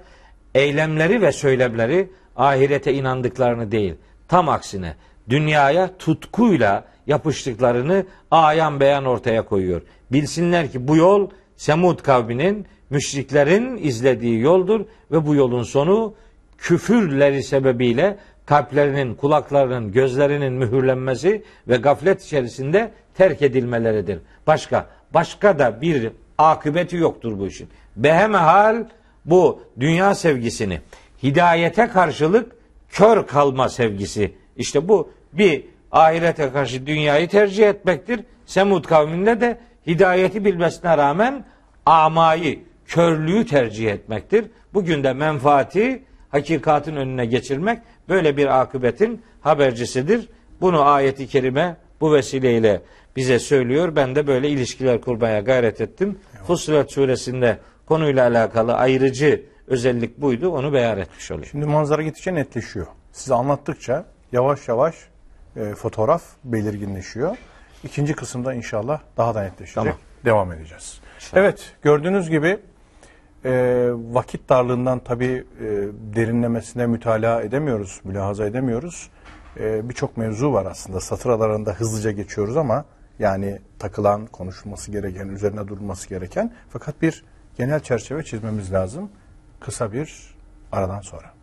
Eylemleri ve söylemleri ahirete inandıklarını değil. Tam aksine dünyaya tutkuyla yapıştıklarını ayan beyan ortaya koyuyor. Bilsinler ki bu yol Semud kavminin müşriklerin izlediği yoldur ve bu yolun sonu küfürleri sebebiyle kalplerinin, kulaklarının, gözlerinin mühürlenmesi ve gaflet içerisinde terk edilmeleridir. Başka, başka da bir akıbeti yoktur bu işin. Behemehal bu dünya sevgisini hidayete karşılık kör kalma sevgisi. İşte bu bir ahirete karşı dünyayı tercih etmektir. Semud kavminde de hidayeti bilmesine rağmen amayı, körlüğü tercih etmektir. Bugün de menfaati hakikatin önüne geçirmek böyle bir akıbetin habercisidir. Bunu ayeti kerime bu vesileyle bize söylüyor. Ben de böyle ilişkiler kurmaya gayret ettim. Fussilet suresinde konuyla alakalı ayrıcı özellik buydu. Onu beyan etmiş olayım. Şimdi manzara gittikçe netleşiyor. Size anlattıkça yavaş yavaş e, fotoğraf belirginleşiyor. İkinci kısımda inşallah daha da netleşecek. Tamam. Devam edeceğiz. Evet gördüğünüz gibi e, vakit darlığından tabii e, derinlemesine mütalaa edemiyoruz, mülahaza edemiyoruz. E, Birçok mevzu var aslında. Satır aralarında hızlıca geçiyoruz ama yani takılan, konuşulması gereken, üzerine durulması gereken. Fakat bir genel çerçeve çizmemiz lazım. Kısa bir aradan sonra.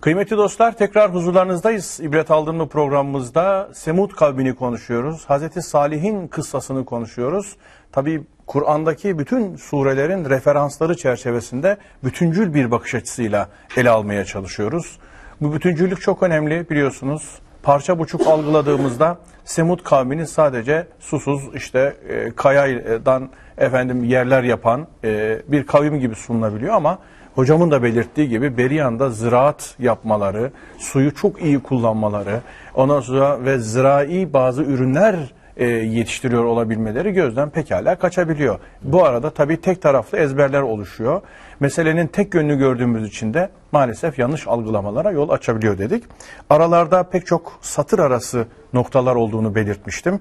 Kıymetli dostlar tekrar huzurlarınızdayız. İbret aldın mı programımızda Semud kavmini konuşuyoruz. Hazreti Salih'in kıssasını konuşuyoruz. Tabi Kur'an'daki bütün surelerin referansları çerçevesinde bütüncül bir bakış açısıyla ele almaya çalışıyoruz. Bu bütüncüllük çok önemli biliyorsunuz. Parça buçuk algıladığımızda Semud kavminin sadece susuz işte e, kayadan efendim yerler yapan e, bir kavim gibi sunulabiliyor ama hocamın da belirttiği gibi Beriyan'da ziraat yapmaları, suyu çok iyi kullanmaları, ondan sonra ve zirai bazı ürünler e, yetiştiriyor olabilmeleri gözden pekala kaçabiliyor. Bu arada tabii tek taraflı ezberler oluşuyor. Meselenin tek yönünü gördüğümüz için de maalesef yanlış algılamalara yol açabiliyor dedik. Aralarda pek çok satır arası noktalar olduğunu belirtmiştim.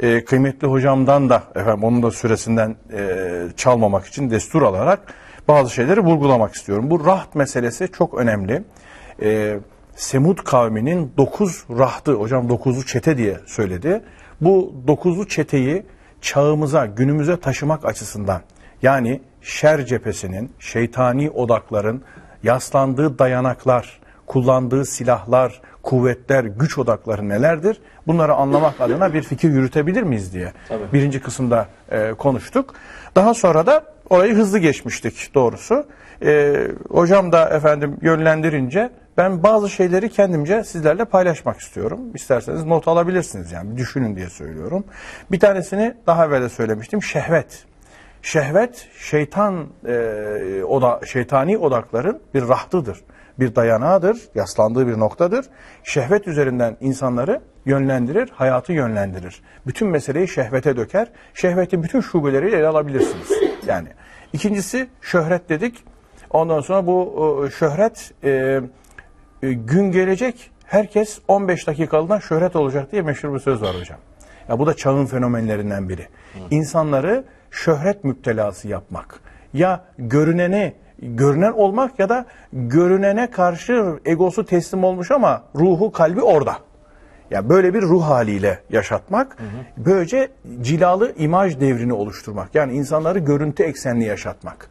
E, kıymetli hocamdan da efendim onun da süresinden e, çalmamak için destur alarak bazı şeyleri vurgulamak istiyorum. Bu raht meselesi çok önemli. Ee, Semud kavminin dokuz rahtı, hocam dokuzlu çete diye söyledi. Bu dokuzlu çeteyi çağımıza, günümüze taşımak açısından yani şer cephesinin, şeytani odakların yaslandığı dayanaklar, kullandığı silahlar, kuvvetler, güç odakları nelerdir? Bunları anlamak adına bir fikir yürütebilir miyiz diye birinci kısımda e, konuştuk. Daha sonra da orayı hızlı geçmiştik doğrusu. E, hocam da efendim yönlendirince ben bazı şeyleri kendimce sizlerle paylaşmak istiyorum. İsterseniz not alabilirsiniz yani düşünün diye söylüyorum. Bir tanesini daha evvel de söylemiştim. Şehvet. Şehvet şeytan e, oda, şeytani odakların bir rahtıdır. Bir dayanağıdır, yaslandığı bir noktadır. Şehvet üzerinden insanları yönlendirir, hayatı yönlendirir. Bütün meseleyi şehvete döker. Şehveti bütün şubeleriyle ele alabilirsiniz. Yani ikincisi şöhret dedik. Ondan sonra bu şöhret e, gün gelecek herkes 15 dakikalığına şöhret olacak diye meşhur bir söz var hocam. Ya bu da çağın fenomenlerinden biri. İnsanları şöhret müptelası yapmak. Ya görünene görünen olmak ya da görünene karşı egosu teslim olmuş ama ruhu kalbi orada. Ya böyle bir ruh haliyle yaşatmak, böylece cilalı imaj devrini oluşturmak. Yani insanları görüntü eksenli yaşatmak.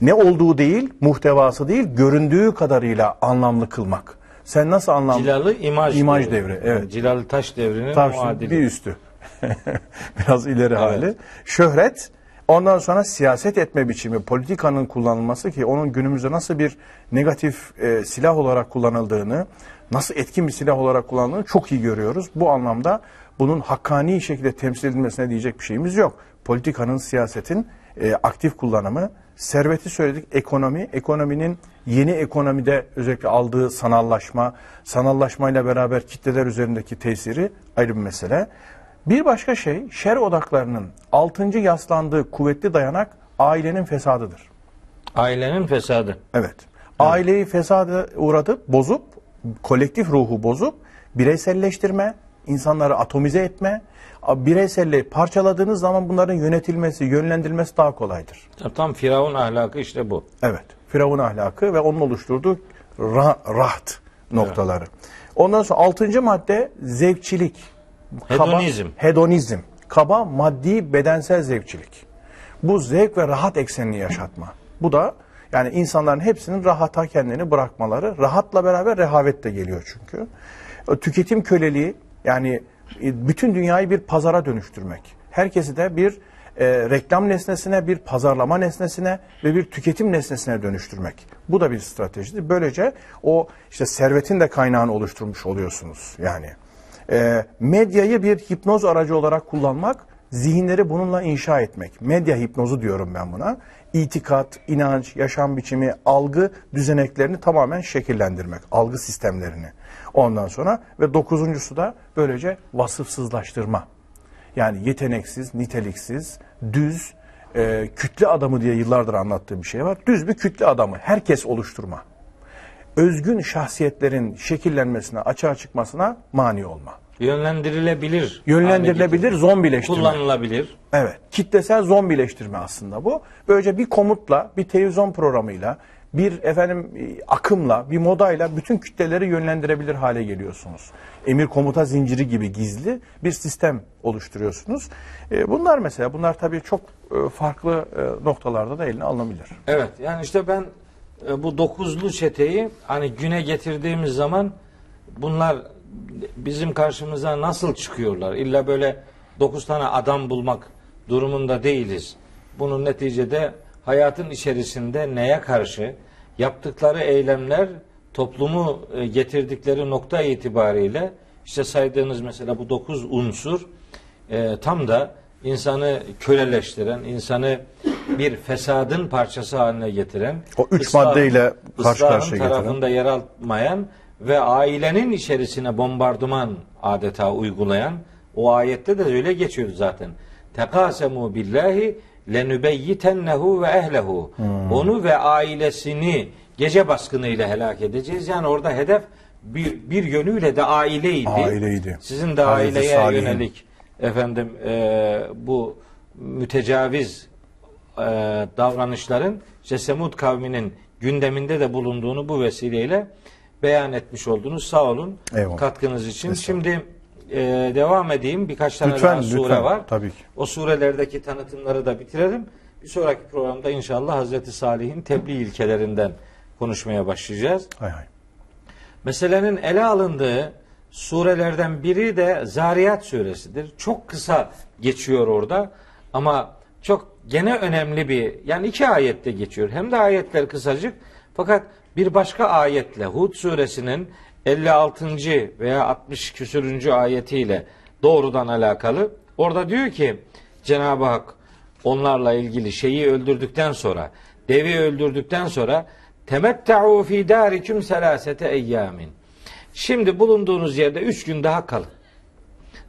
Ne olduğu değil, muhtevası değil, göründüğü kadarıyla anlamlı kılmak. Sen nasıl anlamlı? Cilalı imaj, İmaj devri, evet. Cilalı taş devrinin Tabii muadili. bir üstü. Biraz ileri hali. Şöhret, ondan sonra siyaset etme biçimi, politikanın kullanılması ki onun günümüzde nasıl bir negatif e, silah olarak kullanıldığını, nasıl etkin bir silah olarak kullanıldığını çok iyi görüyoruz. Bu anlamda bunun hakkani şekilde temsil edilmesine diyecek bir şeyimiz yok. Politikanın, siyasetin e, aktif kullanımı, serveti söyledik, ekonomi, ekonominin yeni ekonomide özellikle aldığı sanallaşma, sanallaşmayla beraber kitleler üzerindeki tesiri ayrı bir mesele. Bir başka şey, şer odaklarının altıncı yaslandığı kuvvetli dayanak ailenin fesadıdır. Ailenin fesadı. Evet. Aileyi fesada uğratıp, bozup, kolektif ruhu bozup, bireyselleştirme, insanları atomize etme, bireyselliği parçaladığınız zaman bunların yönetilmesi, yönlendirilmesi daha kolaydır. Tam Firavun ahlakı işte bu. Evet. Firavun ahlakı ve onun oluşturduğu ra- raht noktaları. Ondan sonra altıncı madde zevkçilik. Hedonizm. hedonizm. Kaba maddi bedensel zevkçilik. Bu zevk ve rahat eksenini yaşatma. Bu da yani insanların hepsinin rahata kendini bırakmaları. Rahatla beraber rehavet de geliyor çünkü. Tüketim köleliği yani bütün dünyayı bir pazara dönüştürmek. Herkesi de bir e, reklam nesnesine, bir pazarlama nesnesine ve bir tüketim nesnesine dönüştürmek. Bu da bir stratejidir. Böylece o işte servetin de kaynağını oluşturmuş oluyorsunuz yani. E, medyayı bir hipnoz aracı olarak kullanmak, zihinleri bununla inşa etmek. Medya hipnozu diyorum ben buna. İtikat, inanç, yaşam biçimi, algı düzeneklerini tamamen şekillendirmek. Algı sistemlerini. Ondan sonra ve dokuzuncusu da böylece vasıfsızlaştırma. Yani yeteneksiz, niteliksiz, düz, e, kütle adamı diye yıllardır anlattığım bir şey var. Düz bir kütle adamı, herkes oluşturma. Özgün şahsiyetlerin şekillenmesine, açığa çıkmasına mani olma. Yönlendirilebilir. Yönlendirilebilir zombileştirme. Kullanılabilir. Evet. Kitlesel zombileştirme aslında bu. Böylece bir komutla, bir televizyon programıyla, bir efendim e, akımla, bir modayla bütün kütleleri yönlendirebilir hale geliyorsunuz. Emir komuta zinciri gibi gizli bir sistem oluşturuyorsunuz. E, Bunlar mesela, bunlar tabii çok e, farklı noktalarda da eline alınabilir. Evet yani işte ben bu dokuzlu çeteyi hani güne getirdiğimiz zaman bunlar bizim karşımıza nasıl çıkıyorlar? İlla böyle dokuz tane adam bulmak durumunda değiliz. Bunun neticede hayatın içerisinde neye karşı yaptıkları eylemler toplumu e, getirdikleri nokta itibariyle işte saydığınız mesela bu dokuz unsur e, tam da insanı köleleştiren, insanı bir fesadın parçası haline getiren, O üç ıslahın- maddeyle karşı karşıya getiren. tarafında yer almayan ve ailenin içerisine bombardıman adeta uygulayan o ayette de öyle geçiyor zaten. Tekasemu billahi lenübeyyitennehu ve ehlehu. Hmm. Onu ve ailesini gece baskınıyla helak edeceğiz. Yani orada hedef bir, bir yönüyle de aileydi. Aileydi. Sizin de Hazreti aileye Salih'in. yönelik efendim e, bu mütecaviz e, davranışların işte Semud kavminin gündeminde de bulunduğunu bu vesileyle beyan etmiş oldunuz. Sağ olun Eyvallah. katkınız için. Şimdi e, devam edeyim. Birkaç tane Lütfen, daha sure lütfen. var. Tabii ki. O surelerdeki tanıtımları da bitirelim. Bir sonraki programda inşallah Hazreti Salih'in tebliğ ilkelerinden konuşmaya başlayacağız. Hay hay. Meselenin ele alındığı surelerden biri de Zariyat suresidir. Çok kısa geçiyor orada ama çok gene önemli bir yani iki ayette geçiyor. Hem de ayetler kısacık fakat bir başka ayetle Hud suresinin 56. veya 60 küsürüncü ayetiyle doğrudan alakalı. Orada diyor ki Cenab-ı Hak onlarla ilgili şeyi öldürdükten sonra, devi öldürdükten sonra temetta'u fi darikum selasete eyyamin. Şimdi bulunduğunuz yerde üç gün daha kalın.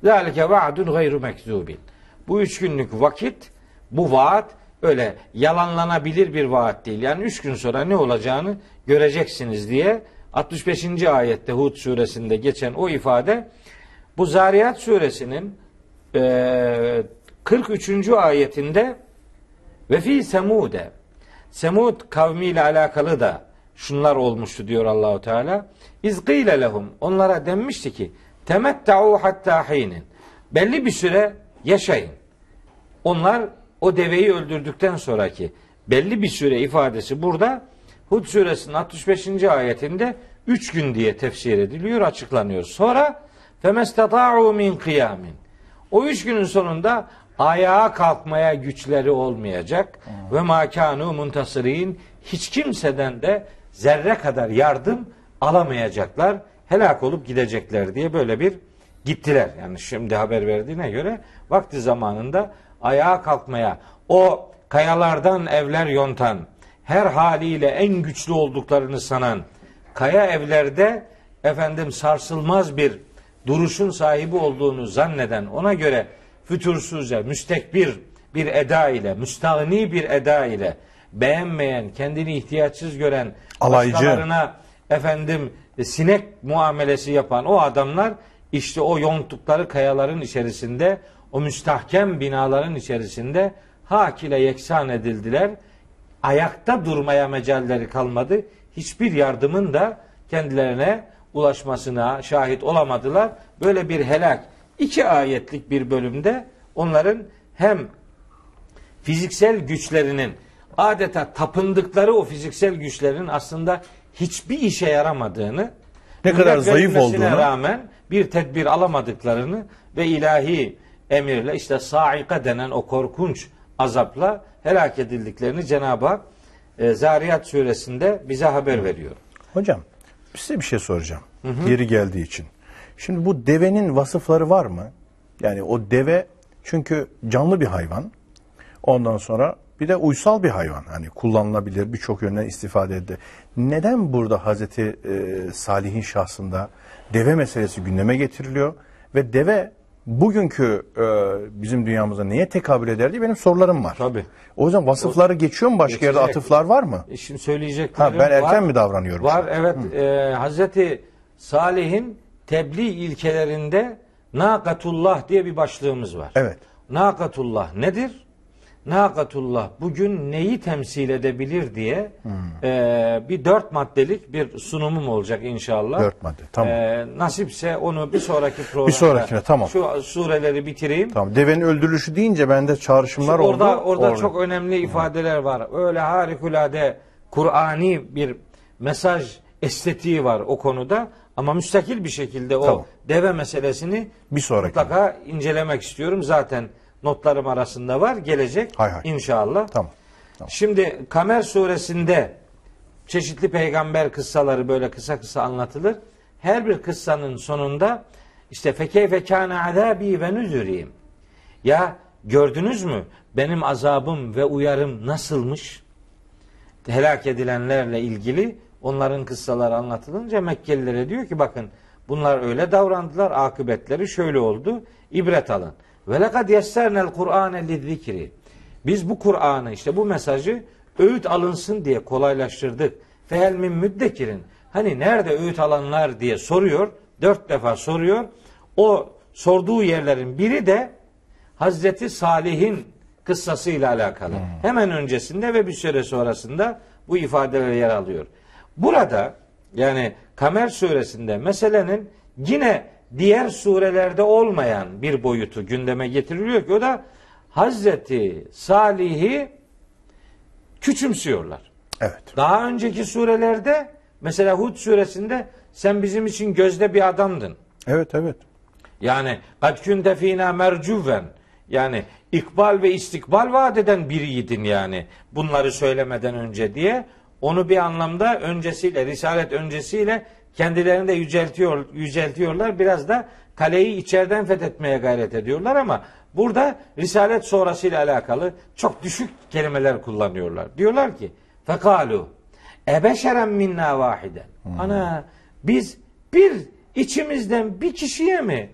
Zalike vaadun gayru mekzubin. Bu üç günlük vakit, bu vaat öyle yalanlanabilir bir vaat değil. Yani üç gün sonra ne olacağını göreceksiniz diye 65. ayette Hud suresinde geçen o ifade bu Zariyat suresinin eee 43. ayetinde ve fi semude Semud kavmiyle alakalı da şunlar olmuştu diyor Allahu Teala. İzgîle lehum onlara denmişti ki temetta'u hatta hinin. Belli bir süre yaşayın. Onlar o deveyi öldürdükten sonraki belli bir süre ifadesi burada Hud suresinin 65. ayetinde 3 gün diye tefsir ediliyor, açıklanıyor. Sonra femestata'u min kıyamin. O üç günün sonunda ayağa kalkmaya güçleri olmayacak ve makanu muntasirin hiç kimseden de zerre kadar yardım alamayacaklar, helak olup gidecekler diye böyle bir gittiler. Yani şimdi haber verdiğine göre vakti zamanında ayağa kalkmaya o kayalardan evler yontan her haliyle en güçlü olduklarını sanan kaya evlerde efendim sarsılmaz bir duruşun sahibi olduğunu zanneden ona göre fütursuzca müstekbir bir eda ile müstahni bir eda ile beğenmeyen kendini ihtiyaçsız gören Alaycı. başkalarına efendim sinek muamelesi yapan o adamlar işte o yonttukları kayaların içerisinde o müstahkem binaların içerisinde hak ile yeksan edildiler. Ayakta durmaya mecalleri kalmadı. Hiçbir yardımın da kendilerine ulaşmasına şahit olamadılar. Böyle bir helak. iki ayetlik bir bölümde onların hem fiziksel güçlerinin adeta tapındıkları o fiziksel güçlerin aslında hiçbir işe yaramadığını Ne kadar zayıf olduğunu. rağmen bir tedbir alamadıklarını ve ilahi emirle işte saika denen o korkunç azapla helak edildiklerini Cenab-ı Hak e, Zariyat suresinde bize haber veriyor. Hocam size bir şey soracağım. Yeri geldiği için. Şimdi bu devenin vasıfları var mı? Yani o deve çünkü canlı bir hayvan. Ondan sonra bir de uysal bir hayvan. Hani kullanılabilir birçok yönden istifade edilir. Neden burada Hazreti e, Salih'in şahsında deve meselesi gündeme getiriliyor ve deve bugünkü e, bizim dünyamızda neye tekabül eder diye benim sorularım var. Tabii. O yüzden vasıfları geçiyor mu başka yerde Geçecek. atıflar var mı? E Şimdi söyleyeceklerim Ha, ben erken var. mi davranıyorum Var an? evet. E, Hazreti Salih'in tebliğ ilkelerinde Nakatullah diye bir başlığımız var. Evet. Nakatullah nedir? Nakatullah bugün neyi temsil edebilir diye Hmm. e, bir dört maddelik bir sunumum olacak inşallah. Dört madde, tamam. E, nasipse onu bir sonraki programda Bir sonrakine, tamam. şu sureleri bitireyim. Tamam. Devenin öldürülüşü deyince bende çağrışımlar oldu. Orada orada Orada. çok önemli ifadeler var. Öyle harikulade Kur'ani bir mesaj estetiği var o konuda ama müstakil bir şekilde o Tamam. deve meselesini Bir sonraki. mutlaka incelemek istiyorum. Zaten notlarım arasında var. Gelecek Hay hay. inşallah. Tamam. Şimdi Kamer suresinde çeşitli peygamber kıssaları böyle kısa kısa anlatılır. Her bir kıssanın sonunda işte fekeyfe kâne azâbî ve nüzürîm. Ya gördünüz mü benim azabım ve uyarım nasılmış? Helak edilenlerle ilgili onların kıssaları anlatılınca Mekkelilere diyor ki bakın bunlar öyle davrandılar akıbetleri şöyle oldu ibret alın. Ve lekad yessernel Kur'ane lizzikri. Biz bu Kur'an'ı işte bu mesajı öğüt alınsın diye kolaylaştırdık. Fehel min müddekirin. Hani nerede öğüt alanlar diye soruyor. Dört defa soruyor. O sorduğu yerlerin biri de Hazreti Salih'in kıssasıyla alakalı. Hemen öncesinde ve bir süre sonrasında bu ifadeler yer alıyor. Burada yani Kamer suresinde meselenin yine diğer surelerde olmayan bir boyutu gündeme getiriliyor ki o da Hazreti Salih'i küçümsüyorlar. Evet. Daha önceki surelerde mesela Hud suresinde sen bizim için gözde bir adamdın. Evet evet. Yani kad kunte fina mercuven. Yani ikbal ve istikbal vaat eden biriydin yani. Bunları söylemeden önce diye onu bir anlamda öncesiyle, risalet öncesiyle kendilerini de yüceltiyor, yüceltiyorlar. Biraz da kaleyi içeriden fethetmeye gayret ediyorlar ama burada risalet sonrasıyla alakalı çok düşük kelimeler kullanıyorlar. Diyorlar ki fekalu ebeşeren minna vahiden. Ana biz bir içimizden bir kişiye mi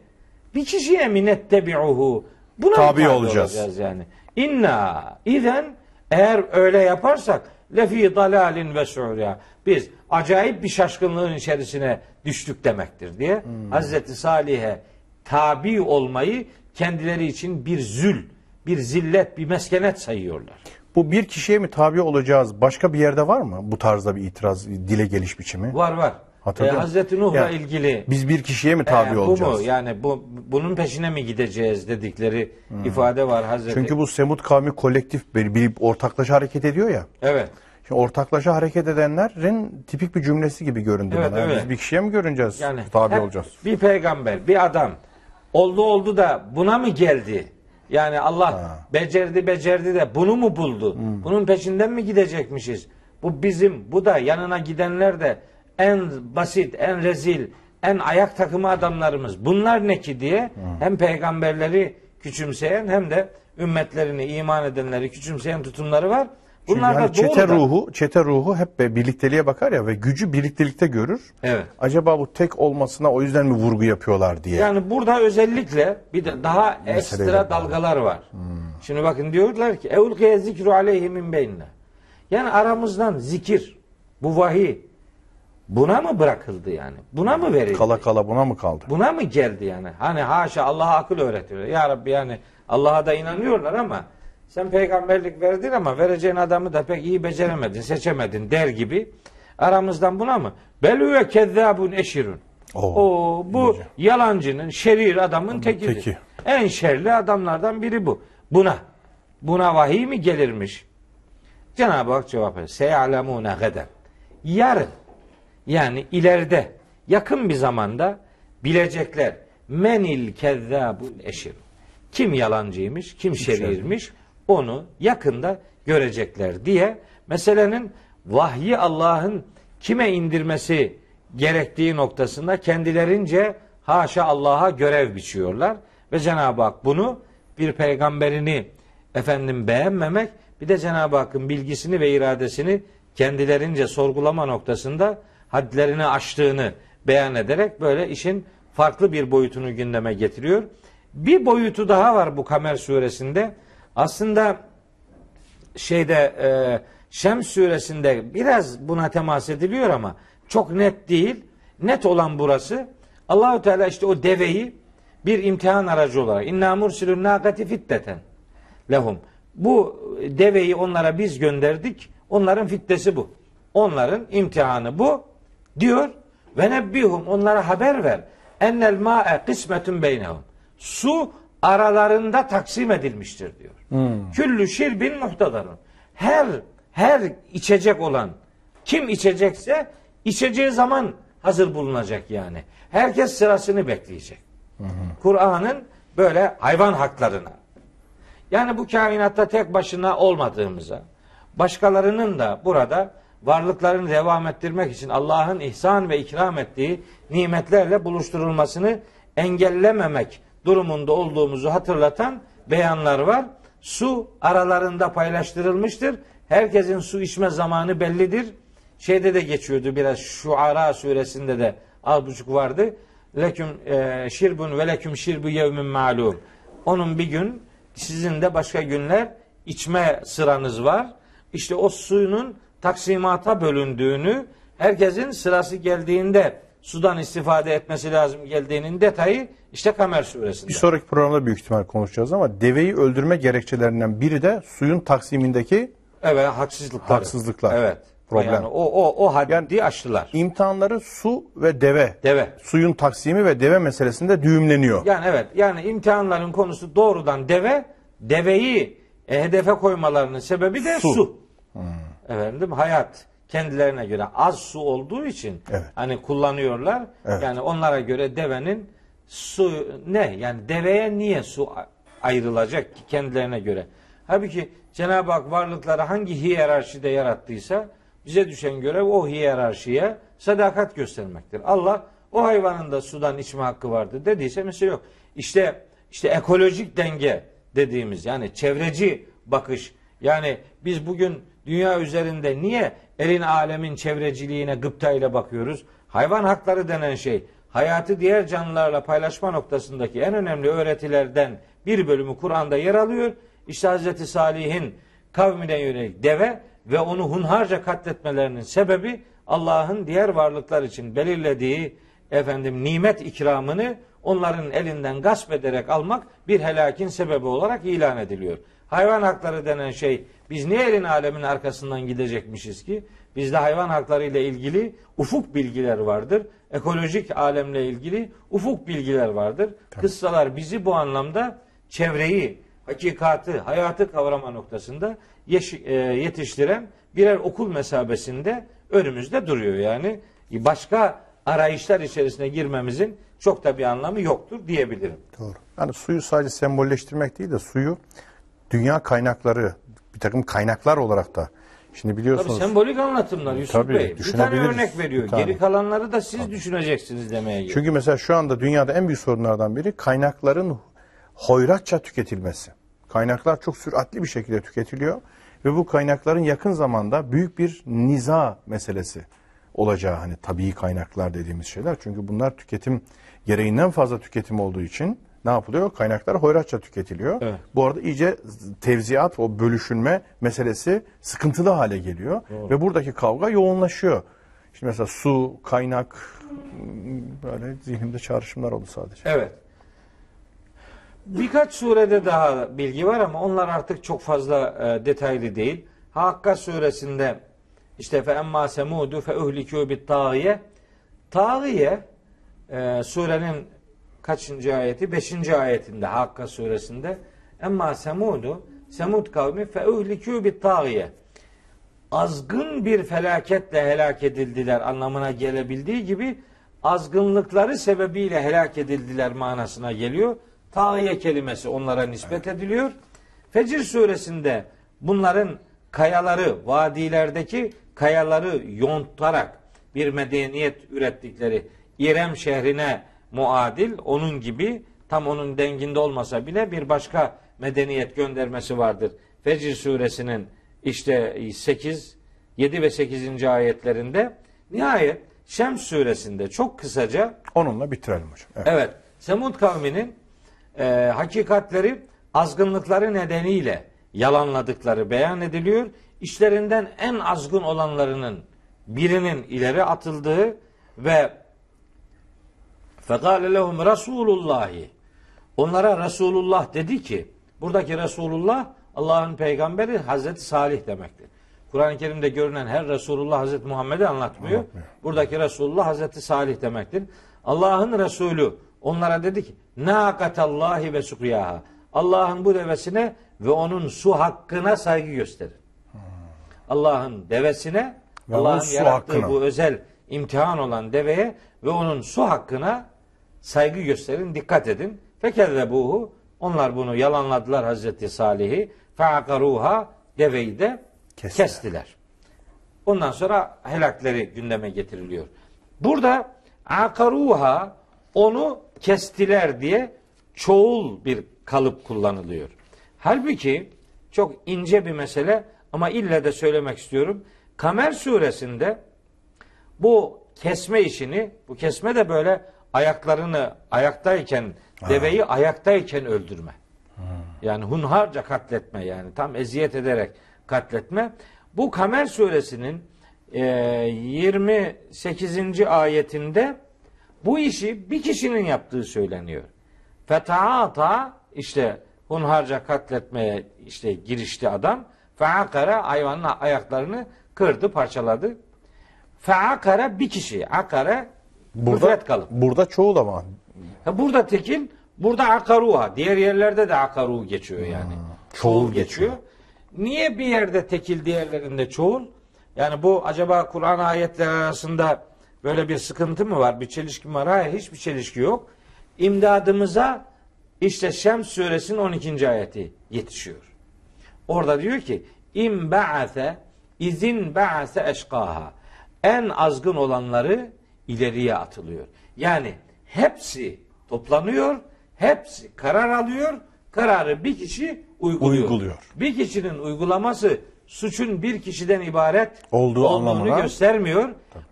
bir kişiye mi nettebi'uhu buna Tabi olacağız. yani. İnna izen eğer öyle yaparsak lefi dalalin ve su'ya biz acayip bir şaşkınlığın içerisine düştük demektir diye Hmm. Hazreti Salih'e tabi olmayı kendileri için bir zül, bir zillet, bir meskenet sayıyorlar. Bu bir kişiye mi tabi olacağız? Başka bir yerde var mı bu tarzda bir itiraz, dile geliş biçimi? Var var. Ee, musun? Hazreti Nuh'la Yani ilgili Biz bir kişiye mi tabi Ee, bu olacağız? mu? Yani bu bunun peşine mi gideceğiz dedikleri ifade var Hazreti. Çünkü bu Semut kavmi kolektif bir, bir ortaklaşa hareket ediyor ya. evet. Şimdi ortaklaşa hareket edenlerin tipik bir cümlesi gibi göründü Evet, bana. Evet. Biz bir kişiye mi görüneceğiz? Yani tabi olacağız. Bir peygamber, bir adam oldu oldu da buna mı geldi? Yani Allah becerdi becerdi de bunu mu buldu? Bunun peşinden mi gidecekmişiz? Bu bizim, bu da yanına gidenler de en basit, en rezil, en ayak takımı adamlarımız. Bunlar ne ki diye hem peygamberleri küçümseyen hem de ümmetlerini iman edenleri küçümseyen tutumları var. Bunlar hani da çete doğrudan. ruhu, çete ruhu hep birlikteliğe bakar ya ve gücü birliktelikte görür. Evet. Acaba bu tek olmasına o yüzden mi vurgu yapıyorlar diye. Yani burada özellikle bir de daha Meseleyle ekstra dalgalar var. Şimdi bakın diyorlar ki evlkiye zikru aleyhi min beynine. Yani aramızdan zikir, bu vahiy buna mı bırakıldı yani? Buna mı verildi? Kala kala buna mı kaldı? Buna mı geldi yani? Hani haşa Allah'a akıl öğretiyor. Ya Rabbi yani Allah'a da inanıyorlar ama sen peygamberlik verdin ama vereceğin adamı da pek iyi beceremedin, seçemedin der gibi. Aramızdan buna mı? Belüve kezzabun eşirun. Oo, O bu iyice. yalancının, şerir adamın tekidir. teki. En şerli adamlardan biri bu. Buna buna vahiy mi gelirmiş? Cenab-ı Hak cevap veriyor. Seyalemune geden. Yarın yani ileride yakın bir zamanda bilecekler. Menil kezzabul eşir. Kim yalancıymış, kim şerirmiş onu yakında görecekler diye meselenin vahyi Allah'ın kime indirmesi gerektiği noktasında kendilerince haşa Allah'a görev biçiyorlar ve Cenab-ı Hak bunu bir peygamberini efendim beğenmemek bir de Cenab-ı Hakk'ın bilgisini ve iradesini kendilerince sorgulama noktasında hadlerini aştığını beyan ederek böyle işin farklı bir boyutunu gündeme getiriyor. Bir boyutu daha var bu Kamer suresinde. Aslında şeyde e, Şems suresinde biraz buna temas ediliyor ama çok net değil. Net olan burası. Allahu Teala işte o deveyi bir imtihan aracı olarak inna mursilun naqati fitteten lehum. Bu deveyi onlara biz gönderdik. Onların fitnesi bu. Onların imtihanı bu diyor. Ve nebbihum onlara haber ver. Ennel ma'e kısmetun beynehum. Su aralarında taksim edilmiştir diyor. Küllü şirbin muhtadarun. Her her içecek olan kim içecekse içeceği zaman hazır bulunacak yani. Herkes sırasını bekleyecek. Kur'an'ın böyle hayvan haklarına. Yani bu kainatta tek başına olmadığımıza, başkalarının da burada varlıklarını devam ettirmek için Allah'ın ihsan ve ikram ettiği nimetlerle buluşturulmasını engellememek durumunda olduğumuzu hatırlatan beyanlar var. Su aralarında paylaştırılmıştır. Herkesin su içme zamanı bellidir. Şeyde de geçiyordu biraz Şuara suresinde de az buçuk vardı. Leküm e, şirbun ve leküm şirbu yevmin malum. Onun bir gün sizin de başka günler içme sıranız var. İşte o suyunun taksimata bölündüğünü, herkesin sırası geldiğinde sudan istifade etmesi lazım geldiğinin detayı işte Kamer suresinde. Bir sonraki programda büyük ihtimal konuşacağız ama deveyi öldürme gerekçelerinden biri de suyun taksimindeki Evet haksızlıklar. Haksızlıklar. Evet. Problem. Yani o o o haddi aştılar. imtihanları su ve deve. Deve. Suyun taksimi ve deve meselesinde düğümleniyor. Yani evet yani imtihanların konusu doğrudan deve, deveyi e, hedefe koymalarının sebebi de su. Su. Efendim hayat kendilerine göre az su olduğu için Evet. hani kullanıyorlar. Evet. Yani onlara göre devenin su ne? Yani deveye niye su ayrılacak ki kendilerine göre? Halbuki Cenab-ı Hak varlıkları hangi hiyerarşide yarattıysa bize düşen görev o hiyerarşiye sadakat göstermektir. Allah o hayvanın da sudan içme hakkı vardı dediyse mesela yok. İşte işte ekolojik denge dediğimiz yani çevreci bakış yani biz bugün dünya üzerinde niye elin alemin çevreciliğine gıptayla bakıyoruz? Hayvan hakları denen şey hayatı diğer canlılarla paylaşma noktasındaki en önemli öğretilerden bir bölümü Kur'an'da yer alıyor. İşte Hazreti Salih'in kavmine yönelik deve ve onu hunharca katletmelerinin sebebi Allah'ın diğer varlıklar için belirlediği efendim nimet ikramını onların elinden gasp ederek almak bir helakin sebebi olarak ilan ediliyor. Hayvan hakları denen şey biz niye elin alemin arkasından gidecekmişiz ki? Bizde hayvan hakları ile ilgili ufuk bilgiler vardır. Ekolojik alemle ilgili ufuk bilgiler vardır. Kıssalar bizi bu anlamda çevreyi, hakikatı, hayatı kavrama noktasında e, yetiştiren birer okul mesabesinde önümüzde duruyor yani. Başka arayışlar içerisine girmemizin çok da bir anlamı yoktur diyebilirim. Doğru. Yani suyu sadece sembolleştirmek değil de suyu dünya kaynakları, bir takım kaynaklar olarak da Şimdi Tabii biliyorsunuz sembolik anlatımlar Yusuf Tabii, Bey. Bir tane örnek veriyor. Tane. Geri kalanları da siz düşüneceksiniz demeye geliyor. Çünkü mesela şu anda dünyada en büyük sorunlardan biri kaynakların hoyratça tüketilmesi. Kaynaklar çok süratli bir şekilde tüketiliyor ve bu kaynakların yakın zamanda büyük bir niza meselesi olacağı hani tabii kaynaklar dediğimiz şeyler. Çünkü bunlar tüketim gereğinden fazla tüketim olduğu için ne yapılıyor? Kaynaklar hoyratça tüketiliyor. Evet. Bu arada iyice tevziat, o bölüşülme meselesi sıkıntılı hale geliyor. Ve buradaki kavga yoğunlaşıyor. Şimdi mesela su, kaynak böyle zihnimde çağrışımlar oldu sadece. Evet. Birkaç surede daha bilgi var ama onlar artık çok fazla e, detaylı değil. Hakka suresinde işte fe emma semudu fe uhlikû bit tağiye tağiye e, surenin kaçıncı ayeti? Beşinci ayetinde Hakka suresinde emma semudu semud kavmi fe uhlikû bit tağiye azgın bir felaketle helak edildiler anlamına gelebildiği gibi azgınlıkları sebebiyle helak edildiler manasına geliyor. Tağiye kelimesi onlara nispet ediliyor. Fecir suresinde bunların kayaları, vadilerdeki kayaları yontarak bir medeniyet ürettikleri İrem şehrine muadil onun gibi tam onun denginde olmasa bile bir başka medeniyet göndermesi vardır. Fecir suresinin işte 8, 7 ve 8. ayetlerinde nihayet Şems suresinde çok kısaca Onunla bitirelim hocam. Evet. Evet. Semud kavminin e, hakikatleri azgınlıkları nedeniyle yalanladıkları beyan ediliyor. İşlerinden en azgın olanlarının birinin ileri atıldığı ve fekale lehum Resulullahi onlara Resulullah dedi ki buradaki Resulullah Allah'ın peygamberi Hazreti Salih demektir. Kur'an-ı Kerim'de görünen her Resulullah Hazreti Muhammed'i anlatmıyor. Buradaki Resulullah Hazreti Salih demektir. Allah'ın Resulü onlara dedi ki Nakatallahi ve sukriyaha. Allah'ın bu devesine ve onun su hakkına saygı gösterin. Allah'ın devesine, Allah'ın yarattığı hakkına. bu özel imtihan olan deveye ve onun su hakkına saygı gösterin, dikkat edin. Fekezzebuhu onlar bunu yalanladılar Hazreti Salih'i. Feakaruha deveyi de Kestiler. kestiler. Ondan sonra helakleri gündeme getiriliyor. Burada akaruha onu kestiler diye çoğul bir kalıp kullanılıyor. Halbuki çok ince bir mesele ama ille de söylemek istiyorum. Kamer suresinde bu kesme işini, bu kesme de böyle ayaklarını ayaktayken, deveyi ayaktayken öldürme. Yani hunharca katletme yani tam eziyet ederek katletme. Bu Kamer suresinin e, 28. ayetinde bu işi bir kişinin yaptığı söyleniyor. Fetaata işte hunharca katletmeye işte girişti adam. Feakara hayvanın ayaklarını kırdı, parçaladı. Feakara bir kişi. Akara Burada, müfret kalıp. burada çoğul ama Ha, burada tekil, burada akaruha. Diğer yerlerde de akaru geçiyor yani. çoğul çoğul geçiyor. Niye bir yerde tekil, diğerlerinde çoğul? Yani bu acaba Kur'an ayetleri arasında böyle bir sıkıntı mı var? Bir çelişki mi var? Hayır, hiçbir çelişki yok. İmdadımıza işte Şems suresinin 12. ayeti yetişiyor. Orada diyor ki im ba'ase izin ba'ase eşkaha. En azgın olanları ileriye atılıyor. Yani hepsi toplanıyor, hepsi karar alıyor, kararı bir kişi uyguluyor. Uyguluyor. Bir kişinin uygulaması suçun bir kişiden ibaret Olduğu anlamına- göstermiyor.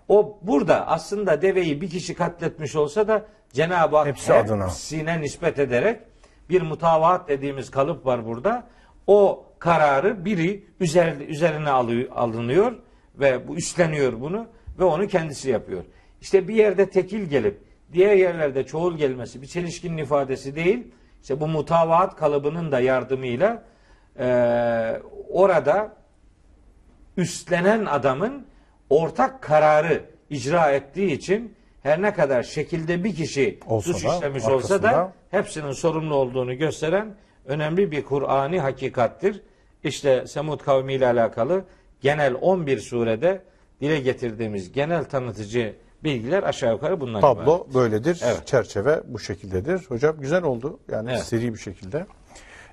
O burada aslında deveyi bir kişi katletmiş olsa da Cenab-ı Hak Hepsi adına. hepsine nispet ederek bir mutavaat dediğimiz kalıp var burada. O kararı biri üzer, üzerine alınıyor ve bu üstleniyor bunu ve onu kendisi yapıyor. İşte bir yerde tekil gelip diğer yerlerde çoğul gelmesi bir çelişkinin ifadesi değil. İşte bu mutavaat kalıbının da yardımıyla eee, orada üstlenen adamın ortak kararı icra ettiği için her ne kadar şekilde bir kişi Olsa suç da, işlemiş olsa da hepsinin sorumlu olduğunu gösteren önemli bir Kur'ani hakikattir. İşte Semud kavmi ile alakalı genel 11 surede dile getirdiğimiz genel tanıtıcı bilgiler aşağı yukarı bundan tablo ibaret. böyledir. Evet. Çerçeve bu şekildedir. Hocam güzel oldu. Yani Evet. seri bir şekilde.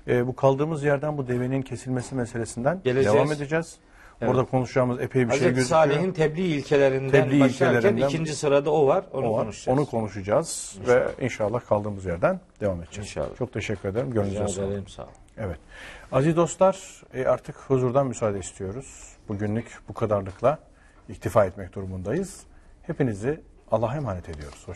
Ee, bu kaldığımız yerden bu devenin kesilmesi meselesinden Geleceğiz. devam edeceğiz. Orada konuşacağımız epey bir şey Hazreti gözüküyor. Salih'in tebliğ ilkelerinden Tebliğ başlarken ilkelerinden- ikinci sırada o var. Onu O var. konuşacağız. Onu konuşacağız ve inşallah kaldığımız yerden devam edeceğiz. İnşallah. Çok teşekkür ederim. Gönlünüze sağlık. sağ olun. Evet. Aziz dostlar e, artık huzurdan müsaade istiyoruz. Bugünlük bu kadarlıkla iktifa etmek durumundayız. Hepinizi Allah'a emanet ediyoruz. Hoşça